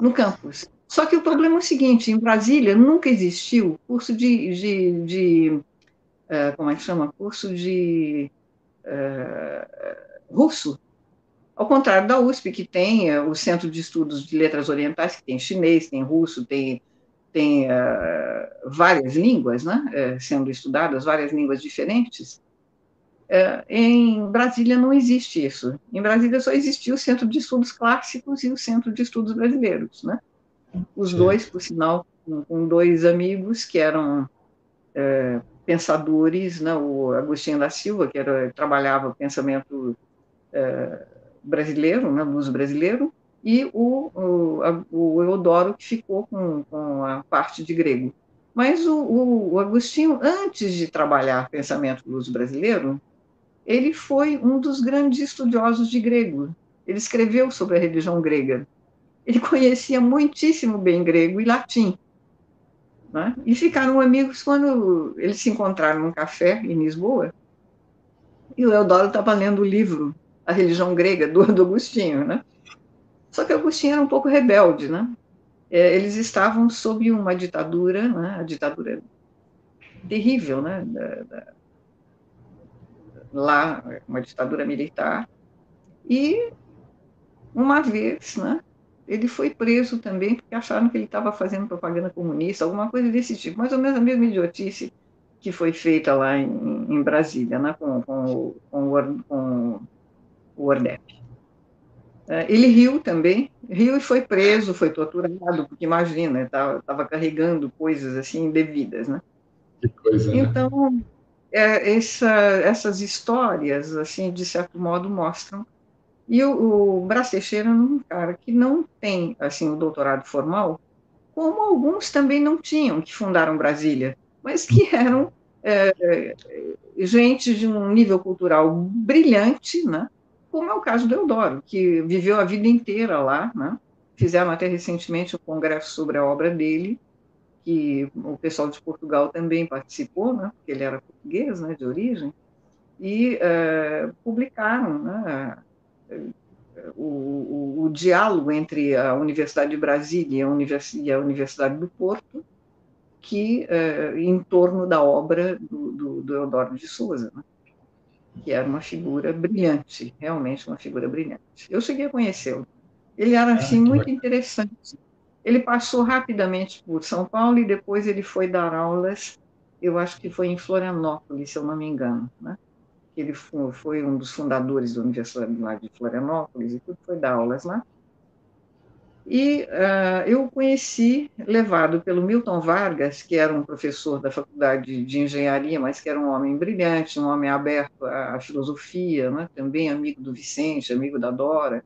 no campus. Só que o problema é o seguinte: em Brasília nunca existiu curso de, de, de uh, como é que chama? Curso de uh, russo. Ao contrário da USP, que tem uh, o Centro de Estudos de Letras Orientais, que tem chinês, tem russo, tem, tem várias línguas né, sendo estudadas, várias línguas diferentes. Em Brasília não existe isso. Em Brasília só existia o Centro de Estudos Clássicos e o Centro de Estudos Brasileiros, né? Os Sim. dois, por sinal, com dois amigos que eram pensadores, né? O Agostinho da Silva, que era, trabalhava o pensamento é, brasileiro, né? Luz brasileiro, e o, o, a, o Eudoro, que ficou com, com a parte de grego. Mas o, o, o, Agostinho, antes de trabalhar pensamento luz brasileiro, ele foi um dos grandes estudiosos de grego. Ele escreveu sobre a religião grega. Ele conhecia muitíssimo bem grego e latim. Né? E ficaram amigos quando eles se encontraram num café em Lisboa. E o Eudoro estava lendo o livro A Religião Grega, do, do Agostinho. Né? Só que Agostinho era um pouco rebelde. Né? É, eles estavam sob uma ditadura, né? a ditadura terrível né? da, da lá, uma ditadura militar, e uma vez, né, ele foi preso também porque acharam que ele estava fazendo propaganda comunista, alguma coisa desse tipo, mais ou menos a mesma idiotice que foi feita lá em, em Brasília, né, com, com, com, com o Ordep. É, ele riu também, riu e foi preso, foi torturado, porque imagina, estava carregando coisas assim indevidas, né?
Que coisa,
né? Então, né? é, essa, essas histórias, assim, de certo modo, mostram. E o, o Brás Teixeira é um cara que não tem, assim, o doutorado formal, como alguns também não tinham, que fundaram Brasília, mas que eram é, gente de um nível cultural brilhante, né? Como é o caso do Eudoro, que viveu a vida inteira lá, né? fizeram até recentemente um congresso sobre a obra dele, que o pessoal de Portugal também participou, né, porque ele era português, né, de origem, e uh, publicaram né, o, o, o, diálogo entre a Universidade de Brasília e a, Univers e a Universidade do Porto, que uh, em torno da obra do, do, do Eudoro de Souza, né, que era uma figura brilhante, realmente uma figura brilhante. Eu cheguei a conhecê-lo. Ele era assim ah, muito interessante ele passou rapidamente por São Paulo e depois ele foi dar aulas, eu acho que foi em Florianópolis, se eu não me engano, né? Ele foi um dos fundadores da Universidade de Florianópolis e tudo, foi dar aulas lá. E uh, eu o conheci levado pelo Milton Vargas, que era um professor da Faculdade de Engenharia, mas que era um homem brilhante, um homem aberto à filosofia, né? também amigo do Vicente, amigo da Dora.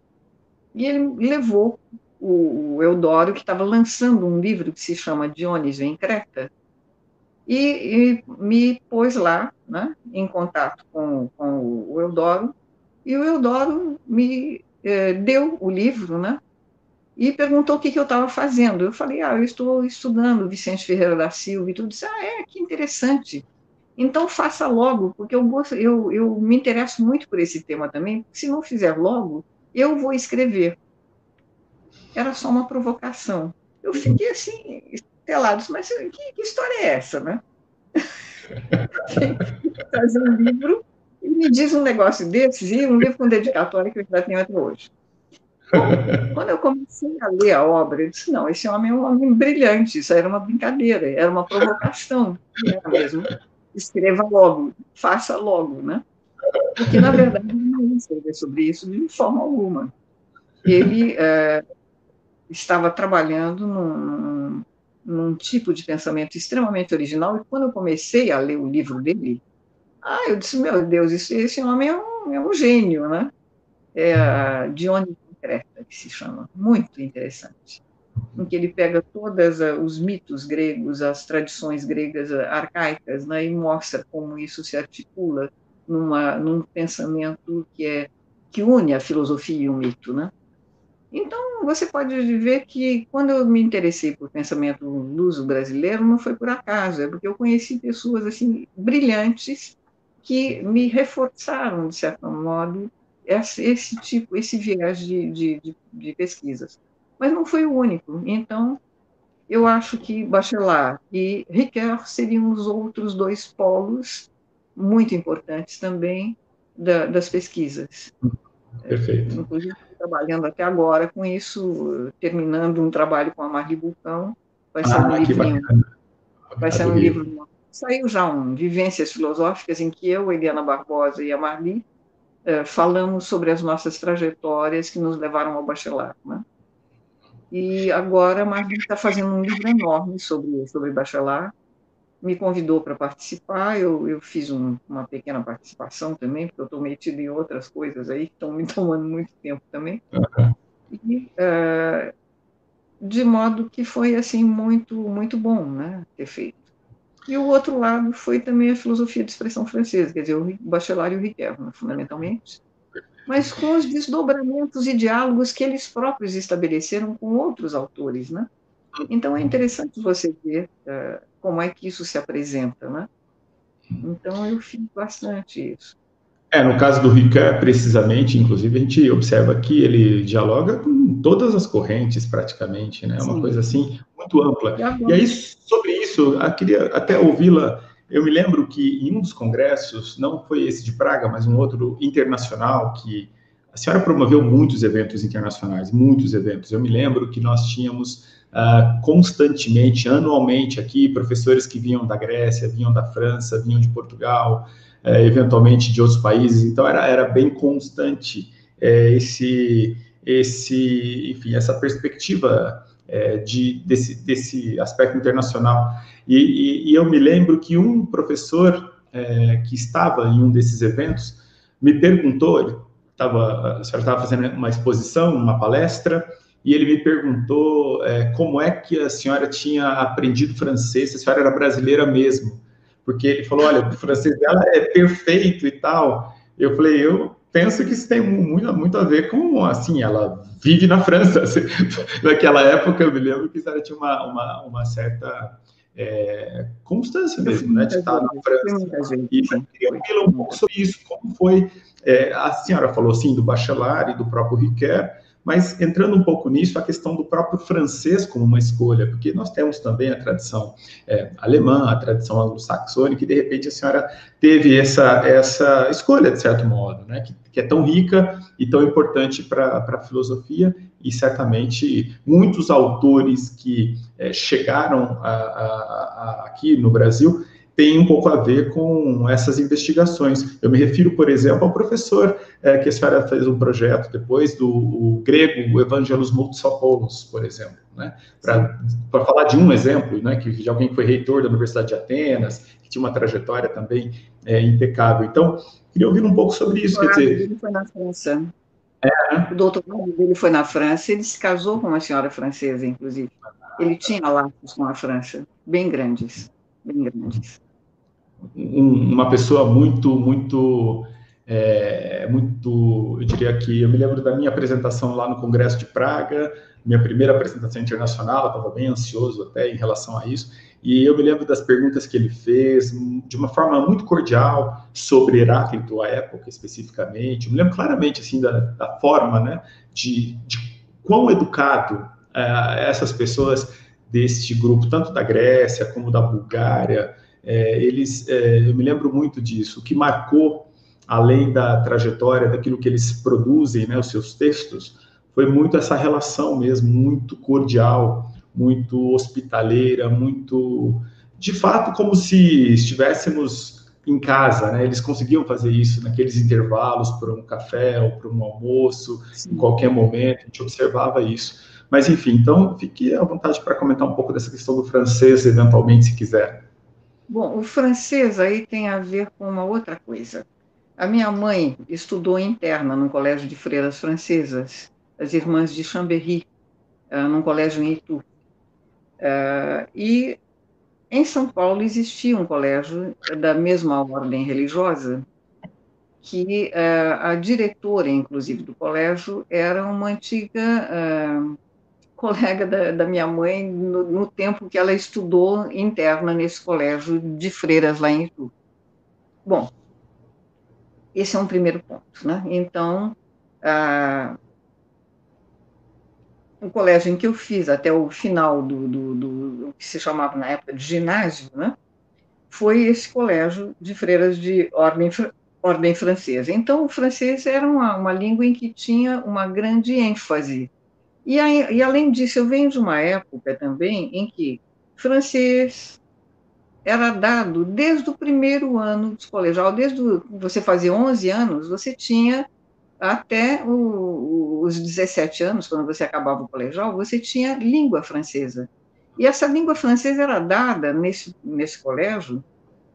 E ele levou o, o Eudoro, que estava lançando um livro que se chama Dionísio em Creta, e, e, me pôs lá, né, em contato com, com o Eudoro, e o Eudoro me eh, deu o livro, né, e perguntou o que, que eu estava fazendo. Eu falei, ah, eu estou estudando Vicente Ferreira da Silva e tudo. Disse, ah, é, que interessante. Então faça logo, porque eu, gosto, eu, eu me interesso muito por esse tema também. Se não fizer logo, eu vou escrever era só uma provocação. Eu fiquei assim, estelado, mas que, que história é essa, né? Trazer um livro e me diz um negócio desses, e um livro com dedicatória que eu ainda tenho até hoje. Bom, quando eu comecei a ler a obra, eu disse, não, esse homem é um homem brilhante, isso era uma brincadeira, era uma provocação, era mesmo. Escreva logo, faça logo, né? Porque, na verdade, ele não escrever sobre isso de forma alguma. Ele é, estava trabalhando num, num tipo de pensamento extremamente original, e quando eu comecei a ler o livro dele, ah, eu disse, meu Deus, esse, esse homem é um, é um gênio, né? É, de onde Creta, que se chama, muito interessante, em que ele pega todos os mitos gregos, as tradições gregas arcaicas, né, e mostra como isso se articula numa, num pensamento que é que une a filosofia e o mito, né? Então, você pode ver que quando eu me interessei por pensamento luso brasileiro, não foi por acaso, é porque eu conheci pessoas assim brilhantes que me reforçaram, de certo modo, esse, esse tipo, esse viés de, de, de, de, pesquisas. Mas não foi o único. Então, eu acho que Bachelard e Ricoeur seriam os outros dois polos muito importantes também da, das pesquisas.
Perfeito.
Inclusive, trabalhando até agora com isso, terminando um trabalho com a Marli Bulcão, vai ser ah, um livrinho. Vai ser um livro. Saiu já um Vivências Filosóficas, em que eu, Eliana Barbosa e a Marli é, falamos sobre as nossas trajetórias que nos levaram ao bacharelado. Né? E agora a Marli está fazendo um livro enorme sobre, sobre bacharelado, me convidou para participar, eu, eu fiz um, uma pequena participação também, porque eu estou metido em outras coisas aí que estão me tomando muito tempo também. Uhum. E, uh, de modo que foi assim muito muito bom, né, ter feito. E o outro lado foi também a filosofia de expressão francesa, quer dizer, o Bachelard e o Riquet, né, fundamentalmente, mas com os desdobramentos e diálogos que eles próprios estabeleceram com outros autores, né? Então é interessante você ver uh, como é que isso se apresenta, né? Então eu fiz bastante isso.
É, no caso do Ricoeur, precisamente, inclusive, a gente observa que ele dialoga com todas as correntes, praticamente, né? É uma coisa, assim, muito ampla. E, e aí, sobre isso, eu queria até ouvi-la. Eu me lembro que em um dos congressos, não foi esse de Praga, mas um outro internacional, que a senhora promoveu muitos eventos internacionais, muitos eventos. Eu me lembro que nós tínhamos uh, constantemente, anualmente aqui, professores que vinham da Grécia, vinham da França, vinham de Portugal, uh, eventualmente de outros países, então era, era bem constante uh, esse, esse, enfim, essa perspectiva eh, de, desse, desse aspecto internacional. E, e, e, eu me lembro que um professor que estava em um desses eventos me perguntou, ele tava, a senhora estava fazendo uma exposição, uma palestra, e ele me perguntou é, como é que a senhora tinha aprendido francês, se a senhora era brasileira mesmo. Porque ele falou, olha, o francês dela é perfeito e tal. Eu falei, eu penso que isso tem muito, muito a ver com, assim, ela vive na França. Naquela época, eu me lembro que a senhora tinha uma, uma, uma certa é, constância mesmo, né, de estar na França. E eu queria um pouco sobre isso, como foi, é, a senhora falou, assim, do Bachelard e do próprio Riquet, mas entrando um pouco nisso, a questão do próprio francês como uma escolha, porque nós temos também a tradição é, alemã, a tradição anglo-saxônica, e de repente a senhora teve essa, essa escolha, de certo modo, né, que, que é tão rica e tão importante para a filosofia, e certamente muitos autores que é, chegaram a, a, a, aqui no Brasil tem um pouco a ver com essas investigações. Eu me refiro, por exemplo, ao professor é, que a senhora fez um projeto depois do grego, o Evangelos Multisopoulos, por exemplo, né? Para falar de um exemplo, né, que de alguém que foi reitor da Universidade de Atenas, que tinha uma trajetória também é, impecável. Então, queria ouvir um pouco sobre isso.
O doutorado dele foi na França. É, né? O doutorado dele foi na França, ele se casou com uma senhora francesa, inclusive. Ele tinha laços com a França, bem grandes bem grandes.
Um, uma pessoa muito, muito, é, muito, eu diria que, eu me lembro da minha apresentação lá no Congresso de Praga, minha primeira apresentação internacional, estava bem ansioso até em relação a isso, e eu me lembro das perguntas que ele fez, de uma forma muito cordial, sobre Heráclito, à época especificamente, eu me lembro claramente, assim, da, da forma, né, de, de quão educado é, essas pessoas deste grupo, tanto da Grécia como da Bulgária, é, eles, é, eu me lembro muito disso. O que marcou, além da trajetória, daquilo que eles produzem, né, os seus textos, foi muito essa relação mesmo, muito cordial, muito hospitaleira, muito, de fato, como se estivéssemos em casa, né? Eles conseguiam fazer isso naqueles intervalos para um café ou para um almoço, Sim. em qualquer momento, a gente observava isso. Mas, enfim, então, fique à vontade para comentar um pouco dessa questão do francês, eventualmente, se quiser.
Bom, o francês aí tem a ver com uma outra coisa. A minha mãe estudou interna num colégio de freiras francesas, as Irmãs de Chambéry, uh, num colégio em Itu. Uh, e em São Paulo existia um colégio da mesma ordem religiosa, que uh, a diretora, inclusive, do colégio era uma antiga colega da, da minha mãe no, no, tempo que ela estudou interna nesse colégio de freiras lá em Itu. Bom, esse é um primeiro ponto, né? Então, ah, o colégio em que eu fiz até o final do, do, do, que se chamava na época de ginásio, né? Foi esse colégio de freiras de ordem ordem francesa. Então, o francês era uma, uma língua em que tinha uma grande ênfase e, aí, e, além disso, eu venho de uma época também em que francês era dado desde o primeiro ano de colegial, desde o, você fazia 11 anos, você tinha até o, os 17 anos, quando você acabava o colegial, você tinha língua francesa. E essa língua francesa era dada nesse, nesse colégio,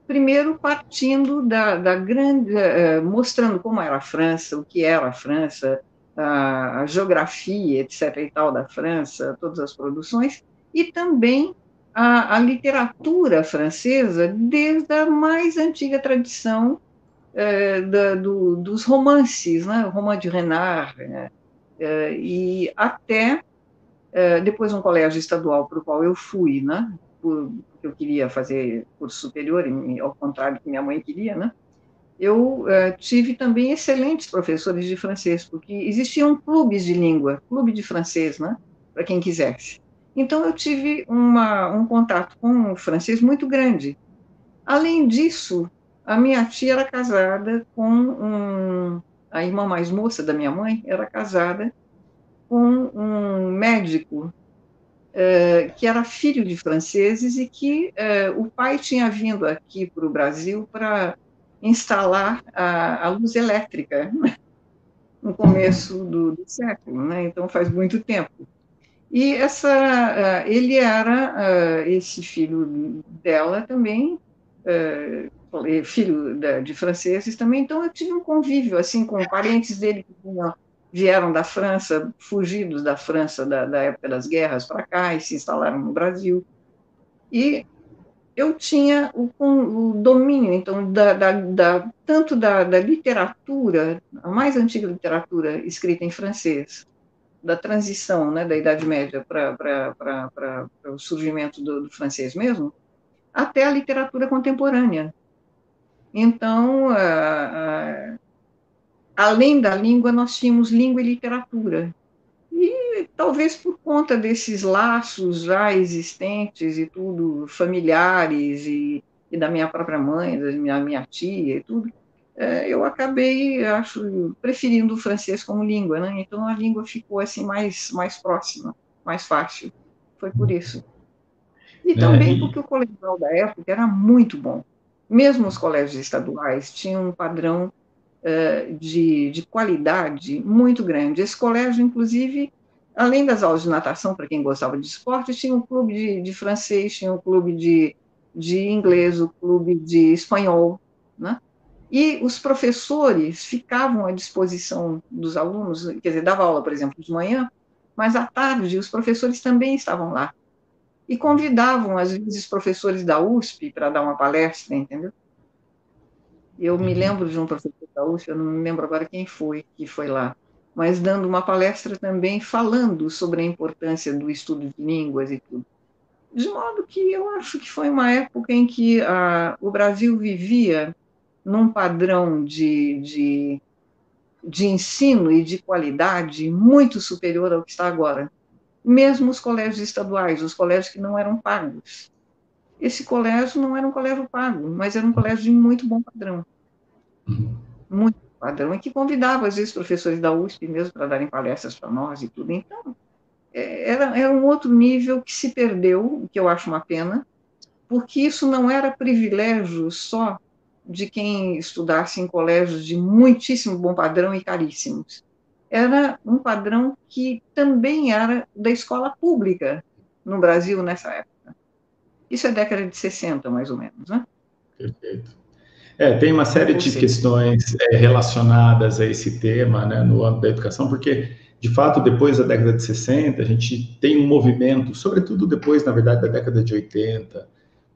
primeiro partindo da, da grande, uh, mostrando como era a França, o que era a França, a, geografia, etc. e tal da França, todas as produções, e também a, a literatura francesa desde a mais antiga tradição é, da, do, dos romances, né? o roman de Renard, né? é, e até é, depois um colégio estadual para o qual eu fui, né? Por, eu queria fazer curso superior, ao contrário do que minha mãe queria, né? eu tive também excelentes professores de francês, porque existiam clubes de língua, clube de francês, né, para quem quisesse. Então, eu tive uma, um contato com o francês muito grande. Além disso, a minha tia era casada com um, a irmã mais moça da minha mãe era casada com um médico uh, que era filho de franceses e que uh, o pai tinha vindo aqui para o Brasil para instalar a, a luz elétrica né? no começo do, do século, né? então faz muito tempo. E essa, uh, ele era uh, esse filho dela também, uh, filho de franceses também. Então eu tive um convívio assim com parentes dele que vieram da França, fugidos da França da, da época das guerras para cá e se instalaram no Brasil. E eu tinha o, o domínio, então, da, da, da tanto da, da, literatura, a mais antiga literatura escrita em francês, da transição né, da Idade Média para o surgimento do, do, francês mesmo, até a literatura contemporânea. Então, além da língua, nós tínhamos língua e literatura. E talvez por conta desses laços já existentes e tudo, familiares, e, e da minha própria mãe, da minha, minha tia e tudo, eu acabei, acho, preferindo o francês como língua, né? Então a língua ficou assim mais, mais próxima, mais fácil. Foi por isso. E também é, e... porque o colegial da época era muito bom. Mesmo os colégios estaduais tinham um padrão eh, de, de qualidade muito grande. Esse colégio, inclusive, além das aulas de natação, para quem gostava de esporte, tinha um clube de, de francês, tinha um clube de, de inglês, o um clube de espanhol, né? E os professores ficavam à disposição dos alunos, quer dizer, dava aula, por exemplo, de manhã, mas à tarde os professores também estavam lá. E convidavam, às vezes, professores da USP para dar uma palestra, entendeu? Eu me uhum. lembro de um professor da USP, eu não me lembro agora quem foi que foi lá, mas dando uma palestra também falando sobre a importância do estudo de línguas e tudo. De modo que eu acho que foi uma época em que a, o Brasil vivia num padrão de, de, de ensino e de qualidade muito superior ao que está agora. mesmo os colégios estaduais, os colégios que não eram pagos. Esse colégio não era um colégio pago, mas era um colégio de muito bom padrão. Muito padrão, e que convidava, às vezes, professores da USP mesmo para darem palestras para nós e tudo. Então, é, era, era um outro nível que se perdeu, o que eu acho uma pena, porque isso não era privilégio só de quem estudasse em colégios de muitíssimo bom padrão e caríssimos. Era um padrão que também era da escola pública no Brasil nessa época. Isso é década de 60, mais ou menos, né?
Perfeito. É, tem uma série de questões é, relacionadas a esse tema né, no âmbito da educação, porque, de fato, depois da década de 60, a gente tem um movimento, sobretudo depois, na verdade, da década de 80,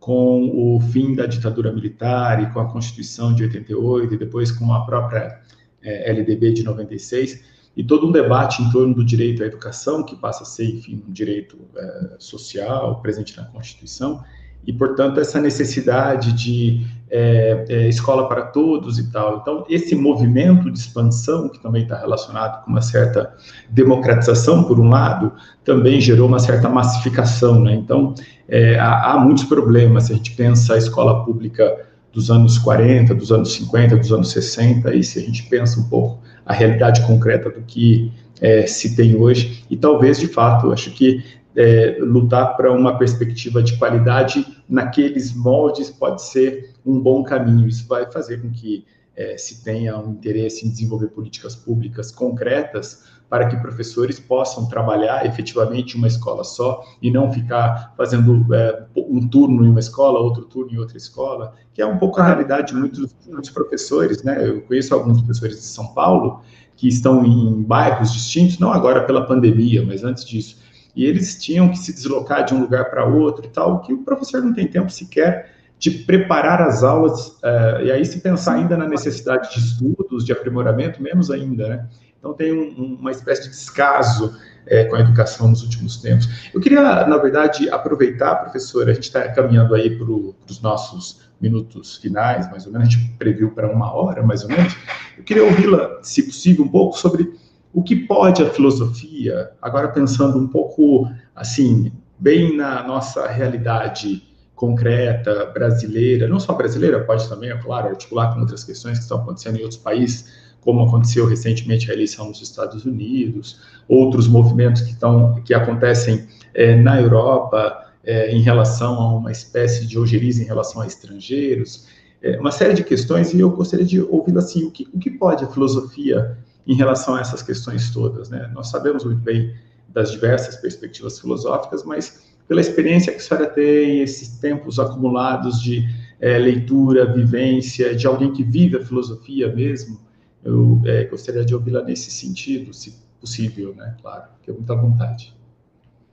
com o fim da ditadura militar e com a Constituição de 88 e depois com a própria é, LDB de 96 e todo um debate em torno do direito à educação que passa a ser, enfim, um direito é, social presente na Constituição e, portanto, essa necessidade de é, é, escola para todos e tal. Então, esse movimento de expansão, que também está relacionado com uma certa democratização, por um lado, também gerou uma certa massificação. Né? Então, é, há, há, muitos problemas. Se a gente pensa a escola pública dos anos 40, dos anos 50, dos anos 60, e se a gente pensa um pouco a realidade concreta do que é, se tem hoje, e talvez, de fato, acho que é, lutar para uma perspectiva de qualidade naqueles moldes pode ser um bom caminho. Isso vai fazer com que é, se tenha um interesse em desenvolver políticas públicas concretas para que professores possam trabalhar efetivamente uma escola só e não ficar fazendo é, um turno em uma escola, outro turno em outra escola, que é um pouco a realidade de muitos, muitos professores, né? Eu conheço alguns professores de São Paulo que estão em bairros distintos, não agora pela pandemia, mas antes disso, e eles tinham que se deslocar de um lugar para outro e tal, que o professor não tem tempo sequer de preparar as aulas, uh, e aí se pensar ainda na necessidade de estudos, de aprimoramento, menos ainda, né? Então tem um, uma espécie de descaso é, com a educação nos últimos tempos. Eu queria, na verdade, aproveitar, professora, a gente está caminhando aí para os nossos minutos finais, mais ou menos, a gente previu para uma hora, mais ou menos. Eu queria ouvi-la, se possível, um pouco sobre o que pode a filosofia, agora pensando um pouco assim, bem na nossa realidade concreta brasileira, não só brasileira, pode também, é claro, articular com outras questões que estão acontecendo em outros países, como aconteceu recentemente a eleição nos Estados Unidos, outros movimentos que estão que acontecem é, na Europa é, em relação a uma espécie de ojeriza em relação a estrangeiros, é, uma série de questões e eu gostaria de ouvir assim o que, o que pode a filosofia em relação a essas questões todas. Né? Nós sabemos muito bem das diversas perspectivas filosóficas, mas pela experiência que a senhora tem, esses tempos acumulados de é, leitura, vivência, de alguém que vive a filosofia mesmo, eu é, gostaria de ouvi-la nesse sentido, se possível, né? Claro, muito à vontade.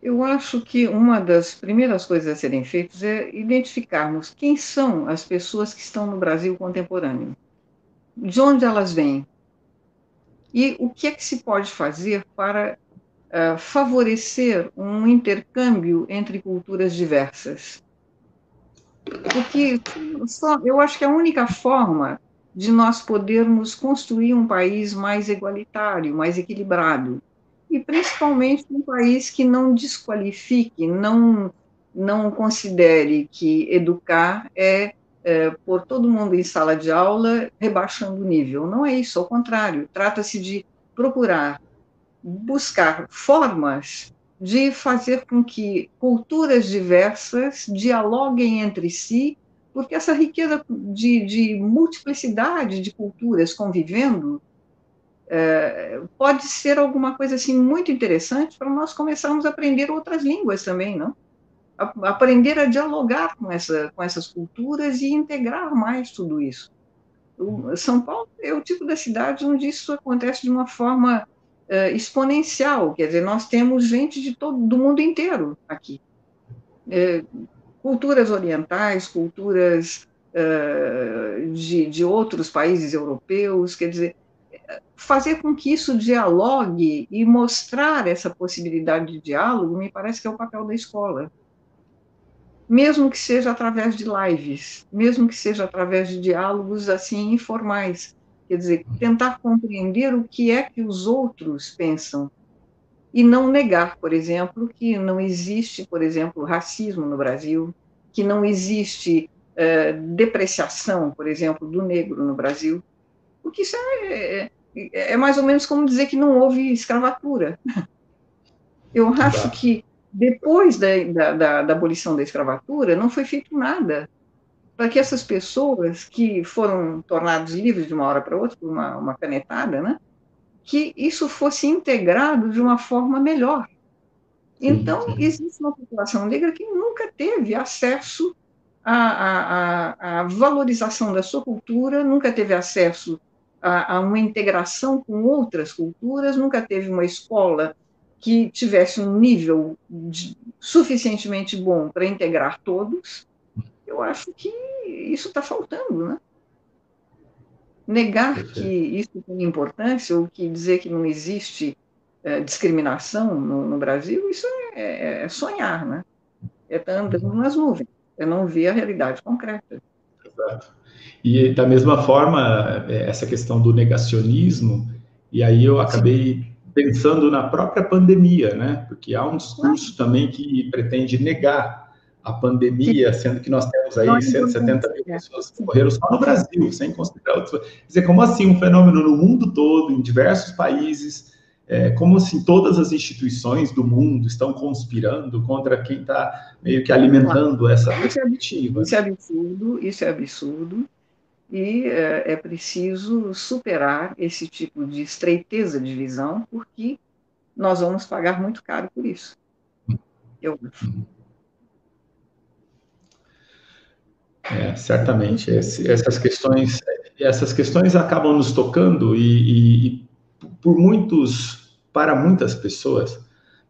Eu acho que uma das primeiras coisas a serem feitas é identificarmos quem são as pessoas que estão no Brasil contemporâneo, de onde elas vêm, e o que é que se pode fazer para uh, favorecer um intercâmbio entre culturas diversas? Porque só, eu acho que a única forma de nós podermos construir um país mais igualitário, mais equilibrado, e principalmente um país que não desqualifique, não não considere que educar é é, por todo mundo em sala de aula rebaixando o nível. Não é isso, ao contrário, trata-se de procurar buscar formas de fazer com que culturas diversas dialoguem entre si, porque essa riqueza de, de multiplicidade de culturas convivendo é, pode ser alguma coisa assim muito interessante para nós começarmos a aprender outras línguas também, não? Aprender a dialogar com, essa, com essas culturas e integrar mais tudo isso. O São Paulo é o tipo da cidade onde isso acontece de uma forma uh, exponencial, quer dizer, nós temos gente de todo do mundo inteiro aqui. É, culturas orientais, culturas uh, de, de outros países europeus, quer dizer, fazer com que isso dialogue e mostrar essa possibilidade de diálogo, me parece que é o papel da escola mesmo que seja através de lives, mesmo que seja através de diálogos assim informais, quer dizer, tentar compreender o que é que os outros pensam. E não negar, por exemplo, que não existe, por exemplo, racismo no Brasil, que não existe é, depreciação, por exemplo, do negro no Brasil, porque isso é, é, é, mais ou menos como dizer que não houve escravatura. Eu acho que depois da, da, da, da abolição da escravatura não foi feito nada para que essas pessoas que foram tornadas livres de uma hora para outra por uma, uma canetada, né, que isso fosse integrado de uma forma melhor. Então, existe uma população negra que nunca teve acesso à, à, à, valorização da sua cultura, nunca teve acesso a, a, uma integração com outras culturas, nunca teve uma escola que tivesse um nível de, suficientemente bom para integrar todos. Eu acho que isso está faltando, né? Negar que isso tem importância ou que dizer que não existe é, discriminação no, no, Brasil, isso é, é, é sonhar, né? É estar tá andando nas nuvens, é não ver a realidade concreta.
Exato. E da mesma forma, é, essa questão do negacionismo, e aí eu acabei. Pensando na própria pandemia, né? Porque há um discurso também que pretende negar a pandemia, sendo que nós temos aí 170 mil pessoas que morreram só no Brasil, sem considerar outros. Quer dizer, como assim um fenômeno no mundo todo, em diversos países, é, como assim todas as instituições do mundo estão conspirando contra quem está meio que alimentando essa
perspectiva? Isso é absurdo, isso é absurdo, e é, é preciso superar esse tipo de estreiteza de visão, porque nós vamos pagar muito caro por isso. Eu acho.
É, certamente. Esse, essas questões, essas questões acabam nos tocando e, e, por muitos, para muitas pessoas,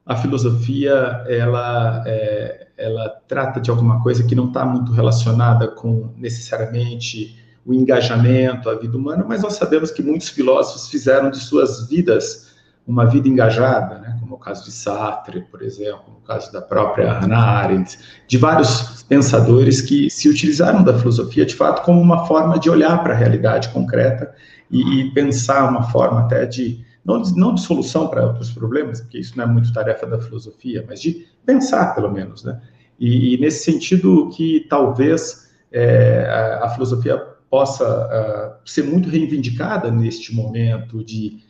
a filosofia ela, é, ela trata de alguma coisa que não está muito relacionada com necessariamente o engajamento, a vida humana, mas nós sabemos que muitos filósofos fizeram de suas vidas uma vida engajada, né? como o caso de Sartre, por exemplo, no caso da própria Hannah Arendt, de vários pensadores que se utilizaram da filosofia, de fato, como uma forma de olhar para a realidade concreta e, e, pensar uma forma até de, não, não de solução para os problemas, porque isso não é muito tarefa da filosofia, mas de pensar, pelo menos, né? E, e nesse sentido que talvez é, a, a, filosofia possa uh, ser muito reivindicada neste momento de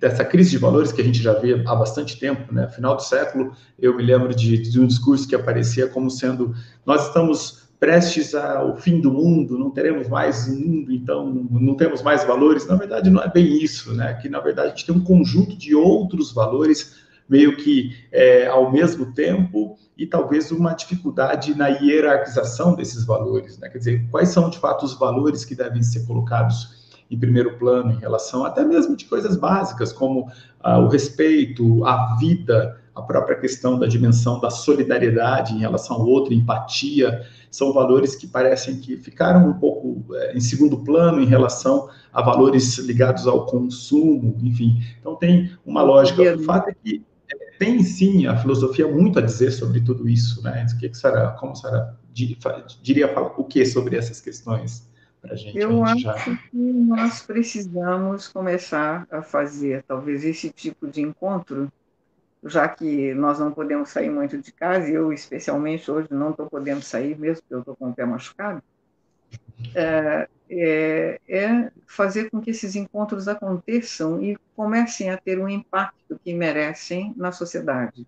dessa crise de valores que a gente já vê há bastante tempo, né? Final do século, eu me lembro de, de um discurso que aparecia como sendo nós estamos prestes ao fim do mundo, não teremos mais mundo, então não temos mais valores. Na verdade, não é bem isso, né? Que na verdade a gente tem um conjunto de outros valores meio que é, ao mesmo tempo e talvez uma dificuldade na hierarquização desses valores, né? Quer dizer, quais são de fato os valores que devem ser colocados em primeiro plano em relação até mesmo de coisas básicas, como ah, o respeito, a vida, a própria questão da dimensão da solidariedade em relação ao outro, empatia, são valores que parecem que ficaram um pouco é, em segundo plano em relação a valores ligados ao consumo, enfim. Então tem uma lógica. O fato é que tem sim a filosofia muito a dizer sobre tudo isso, né? O que, que será, como senhora diria o que sobre essas questões?
para a gente? Eu acho já... que nós precisamos começar a fazer talvez esse tipo de encontro, já que nós não podemos sair muito de casa, e eu especialmente hoje não estou podendo sair mesmo porque eu estou com o pé machucado, é, é, é, fazer com que esses encontros aconteçam e comecem a ter um impacto que merecem na sociedade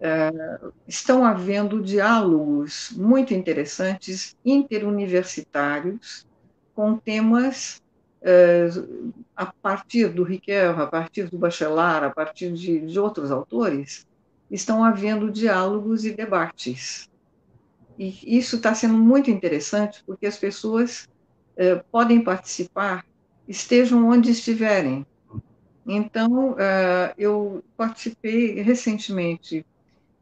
é, estão havendo diálogos muito interessantes, interuniversitários, com temas é, a partir do Riquelme, a partir do Bachelard, a partir de, de outros autores, estão havendo diálogos e debates. E isso está sendo muito interessante, porque as pessoas é, podem participar, estejam onde estiverem. Então, é, eu participei recentemente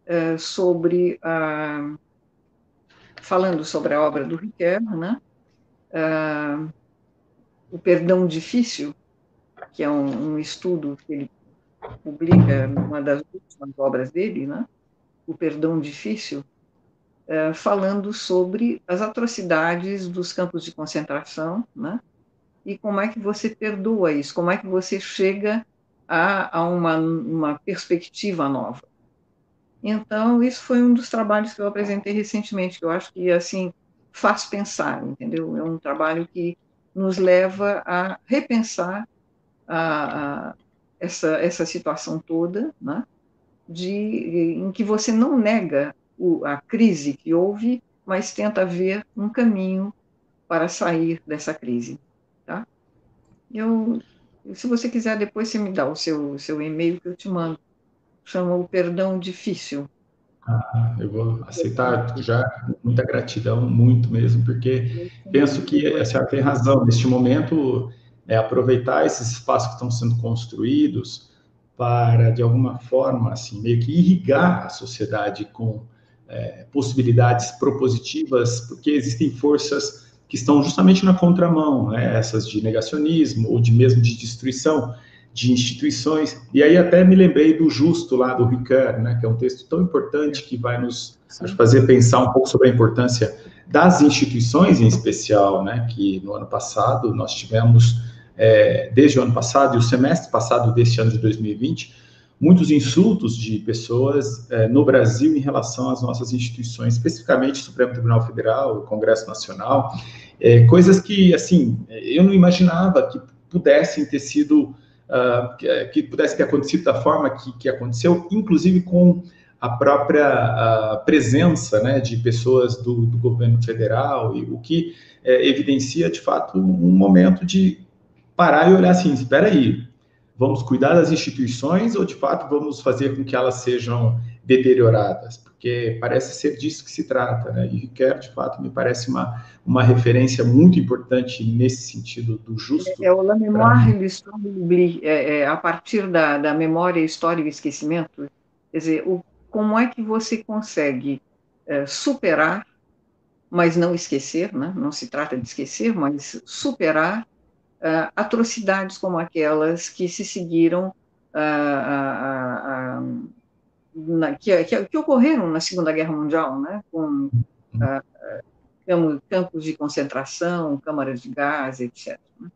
é, sobre a, falando sobre a obra do Riquelme, né? Uh, o Perdão Difícil, que é um, um, estudo que ele publica numa das últimas obras dele, né? O Perdão Difícil, uh, falando sobre as atrocidades dos campos de concentração, né? E como é que você perdoa isso? Como é que você chega a, a uma, uma perspectiva nova. Então, isso foi um dos trabalhos que eu apresentei recentemente, que eu acho que, assim, faz pensar, entendeu? É um trabalho que nos leva a repensar a, a essa, essa situação toda, né? de, em que você não nega o, a crise que houve, mas tenta ver um caminho para sair dessa crise. Tá? Eu, se você quiser, depois você me dá o seu, seu e-mail que eu te mando. Chama o Perdão Difícil.
Ah, eu vou aceitar já muita gratidão, muito mesmo, porque penso que a senhora tem razão. Neste momento, é aproveitar esses espaços que estão sendo construídos para, de alguma forma, assim, meio que irrigar a sociedade com é, possibilidades propositivas, porque existem forças que estão justamente na contramão, né? essas de negacionismo ou de mesmo de destruição de instituições. E aí até me lembrei do Justo lá do Ricard, né? que é um texto tão importante que vai nos fazer pensar um pouco sobre a importância das instituições em especial, né? que no ano passado nós tivemos, é, desde o ano passado e o semestre passado deste ano de 2020, muitos insultos de pessoas é, no Brasil em relação às nossas instituições, especificamente o Supremo Tribunal Federal, o Congresso Nacional, é, coisas que, assim, eu não imaginava que pudessem ter sido, uh, que, que, pudesse ter acontecido da forma que, que aconteceu, inclusive com a própria uh, presença né, de pessoas do, do, governo federal, e o que é, evidencia, de fato, um momento de parar e olhar assim, espera aí, vamos cuidar das instituições ou de fato vamos fazer com que elas sejam deterioradas? Porque parece ser disso que se trata, né? E Riquet, de fato, me parece uma, uma referência muito importante nesse sentido do justo.
É, é o La Mémoire l'Oubli, é, é, a partir da, da memória, história e esquecimento. Quer dizer, o, como é que você consegue é, superar, mas não esquecer, né? não se trata de esquecer, mas superar uh, atrocidades como aquelas que se seguiram, uh, uh, na, que, que, que, ocorreram na Segunda Guerra Mundial, né, com campos de concentração, câmaras de gás, etc.
Né?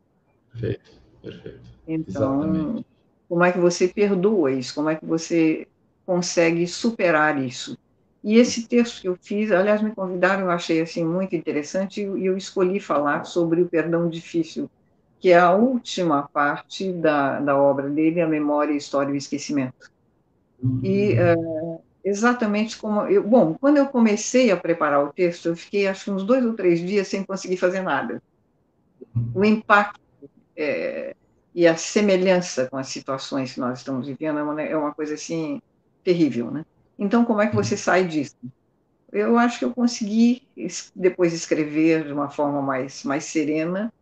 Perfeito, perfeito.
Então, Exatamente. como é que você perdoa isso? Como é que você consegue superar isso? E esse texto que eu fiz, aliás, me convidaram, eu achei assim muito interessante e eu escolhi falar sobre o perdão difícil, que é a última parte da, da obra dele, A Memória, a História e o Esquecimento. E é, exatamente como. Eu, bom, quando eu comecei a preparar o texto, eu fiquei acho uns dois ou três dias sem conseguir fazer nada. O impacto é, e a semelhança com as situações que nós estamos vivendo é uma, é uma coisa assim terrível, né? Então, como é que você sai disso? Eu acho que eu consegui depois escrever de uma forma mais, mais serena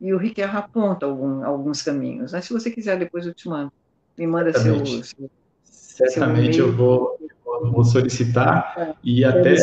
e o Riquelme aponta algum, alguns caminhos. Mas se você quiser, depois eu te mando. Me manda seu, seu,
Certamente seu eu vou, vou solicitar é, e até,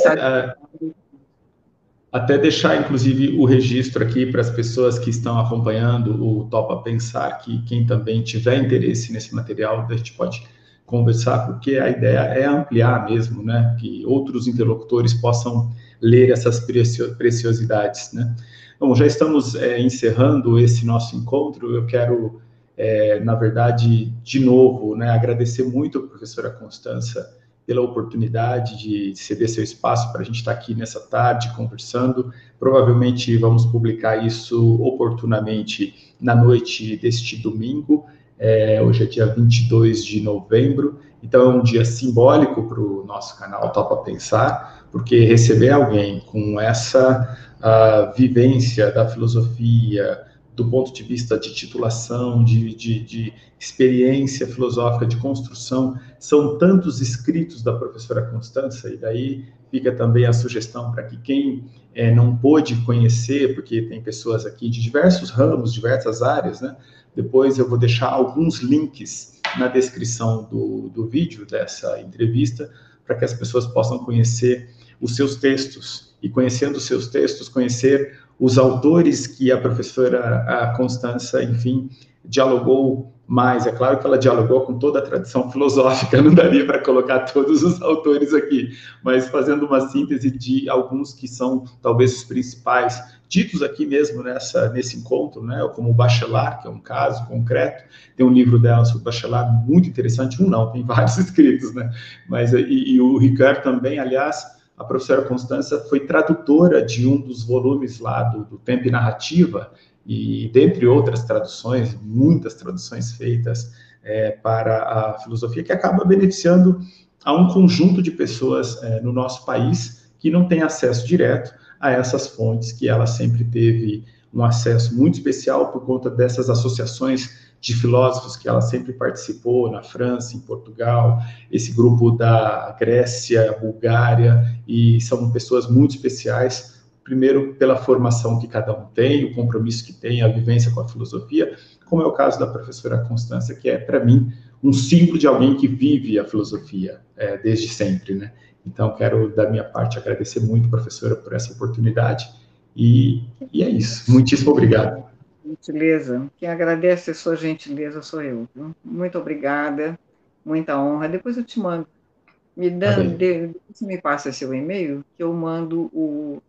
até deixar, inclusive, o registro aqui para as pessoas que estão acompanhando o Topa Pensar, que quem também tiver interesse nesse material, a gente pode conversar, porque a ideia é ampliar mesmo, né? Que outros interlocutores possam ler essas preciosidades, né? Bom, já estamos é, encerrando esse nosso encontro. Eu quero, é, na verdade, de novo, né, agradecer muito a professora Constança pela oportunidade de ceder seu espaço para a gente estar aqui nessa tarde conversando. Provavelmente vamos publicar isso oportunamente na noite deste domingo. É, hoje é dia 22 de novembro, então é um dia simbólico para o nosso canal Topa Pensar, porque receber alguém com essa a vivência da filosofia, do ponto de vista de titulação, de, de, de, experiência filosófica, de construção, são tantos escritos da professora Constança, e daí fica também a sugestão para que quem é, não pôde conhecer, porque tem pessoas aqui de diversos ramos, diversas áreas, né? Depois eu vou deixar alguns links na descrição do, do vídeo dessa entrevista, para que as pessoas possam conhecer os seus textos e conhecendo seus textos, conhecer os autores que a professora a Constança, enfim, dialogou mais. É claro que ela dialogou com toda a tradição filosófica, não daria para colocar todos os autores aqui, mas fazendo uma síntese de alguns que são talvez os principais ditos aqui mesmo nessa, nesse encontro, né? Como o Bachelard, que é um caso concreto, tem um livro dela sobre Bachelard muito interessante, um não, tem vários escritos, né? Mas, e, e o Ricardo também, aliás, a professora Constança foi tradutora de um dos volumes lá do, do Tempo e Narrativa, e dentre outras traduções, muitas traduções feitas é, para a filosofia, que acaba beneficiando a um conjunto de pessoas é, no nosso país que não tem acesso direto a essas fontes que ela sempre teve um acesso muito especial por conta dessas associações de filósofos que ela sempre participou na França, em Portugal, esse grupo da Grécia, Bulgária, e são pessoas muito especiais, primeiro pela formação que cada um tem, o compromisso que tem, a vivência com a filosofia, como é o caso da professora Constância, que é, para mim, um símbolo de alguém que vive a filosofia é, desde sempre, né? Então, quero, da minha parte, agradecer muito, professora, por essa oportunidade. E, e é isso. Muitíssimo obrigado.
Gentileza. Quem agradece a sua gentileza sou eu. Viu? Muito obrigada. Muita honra. Depois eu te mando. Me dando, tá de, você me passa seu e-mail, que eu mando o,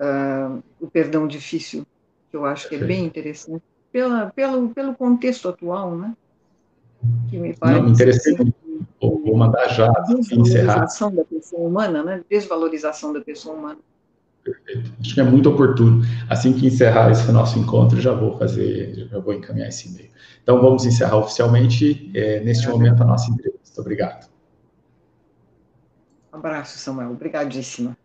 uh, o perdão difícil, que eu acho que é bem interessante, pela, pelo, pelo contexto atual, né?
Que me parece. Não, interessei muito Vou, mandar já
Desvalorização da pessoa humana, né? Desvalorização da pessoa humana.
Perfeito. Acho que é muito oportuno. Assim que encerrar esse nosso encontro, já vou fazer, já vou encaminhar esse e-mail. Então, vamos encerrar oficialmente, é, neste é, momento, a nossa entrevista. Obrigado.
Um abraço, Samuel. Obrigadíssima.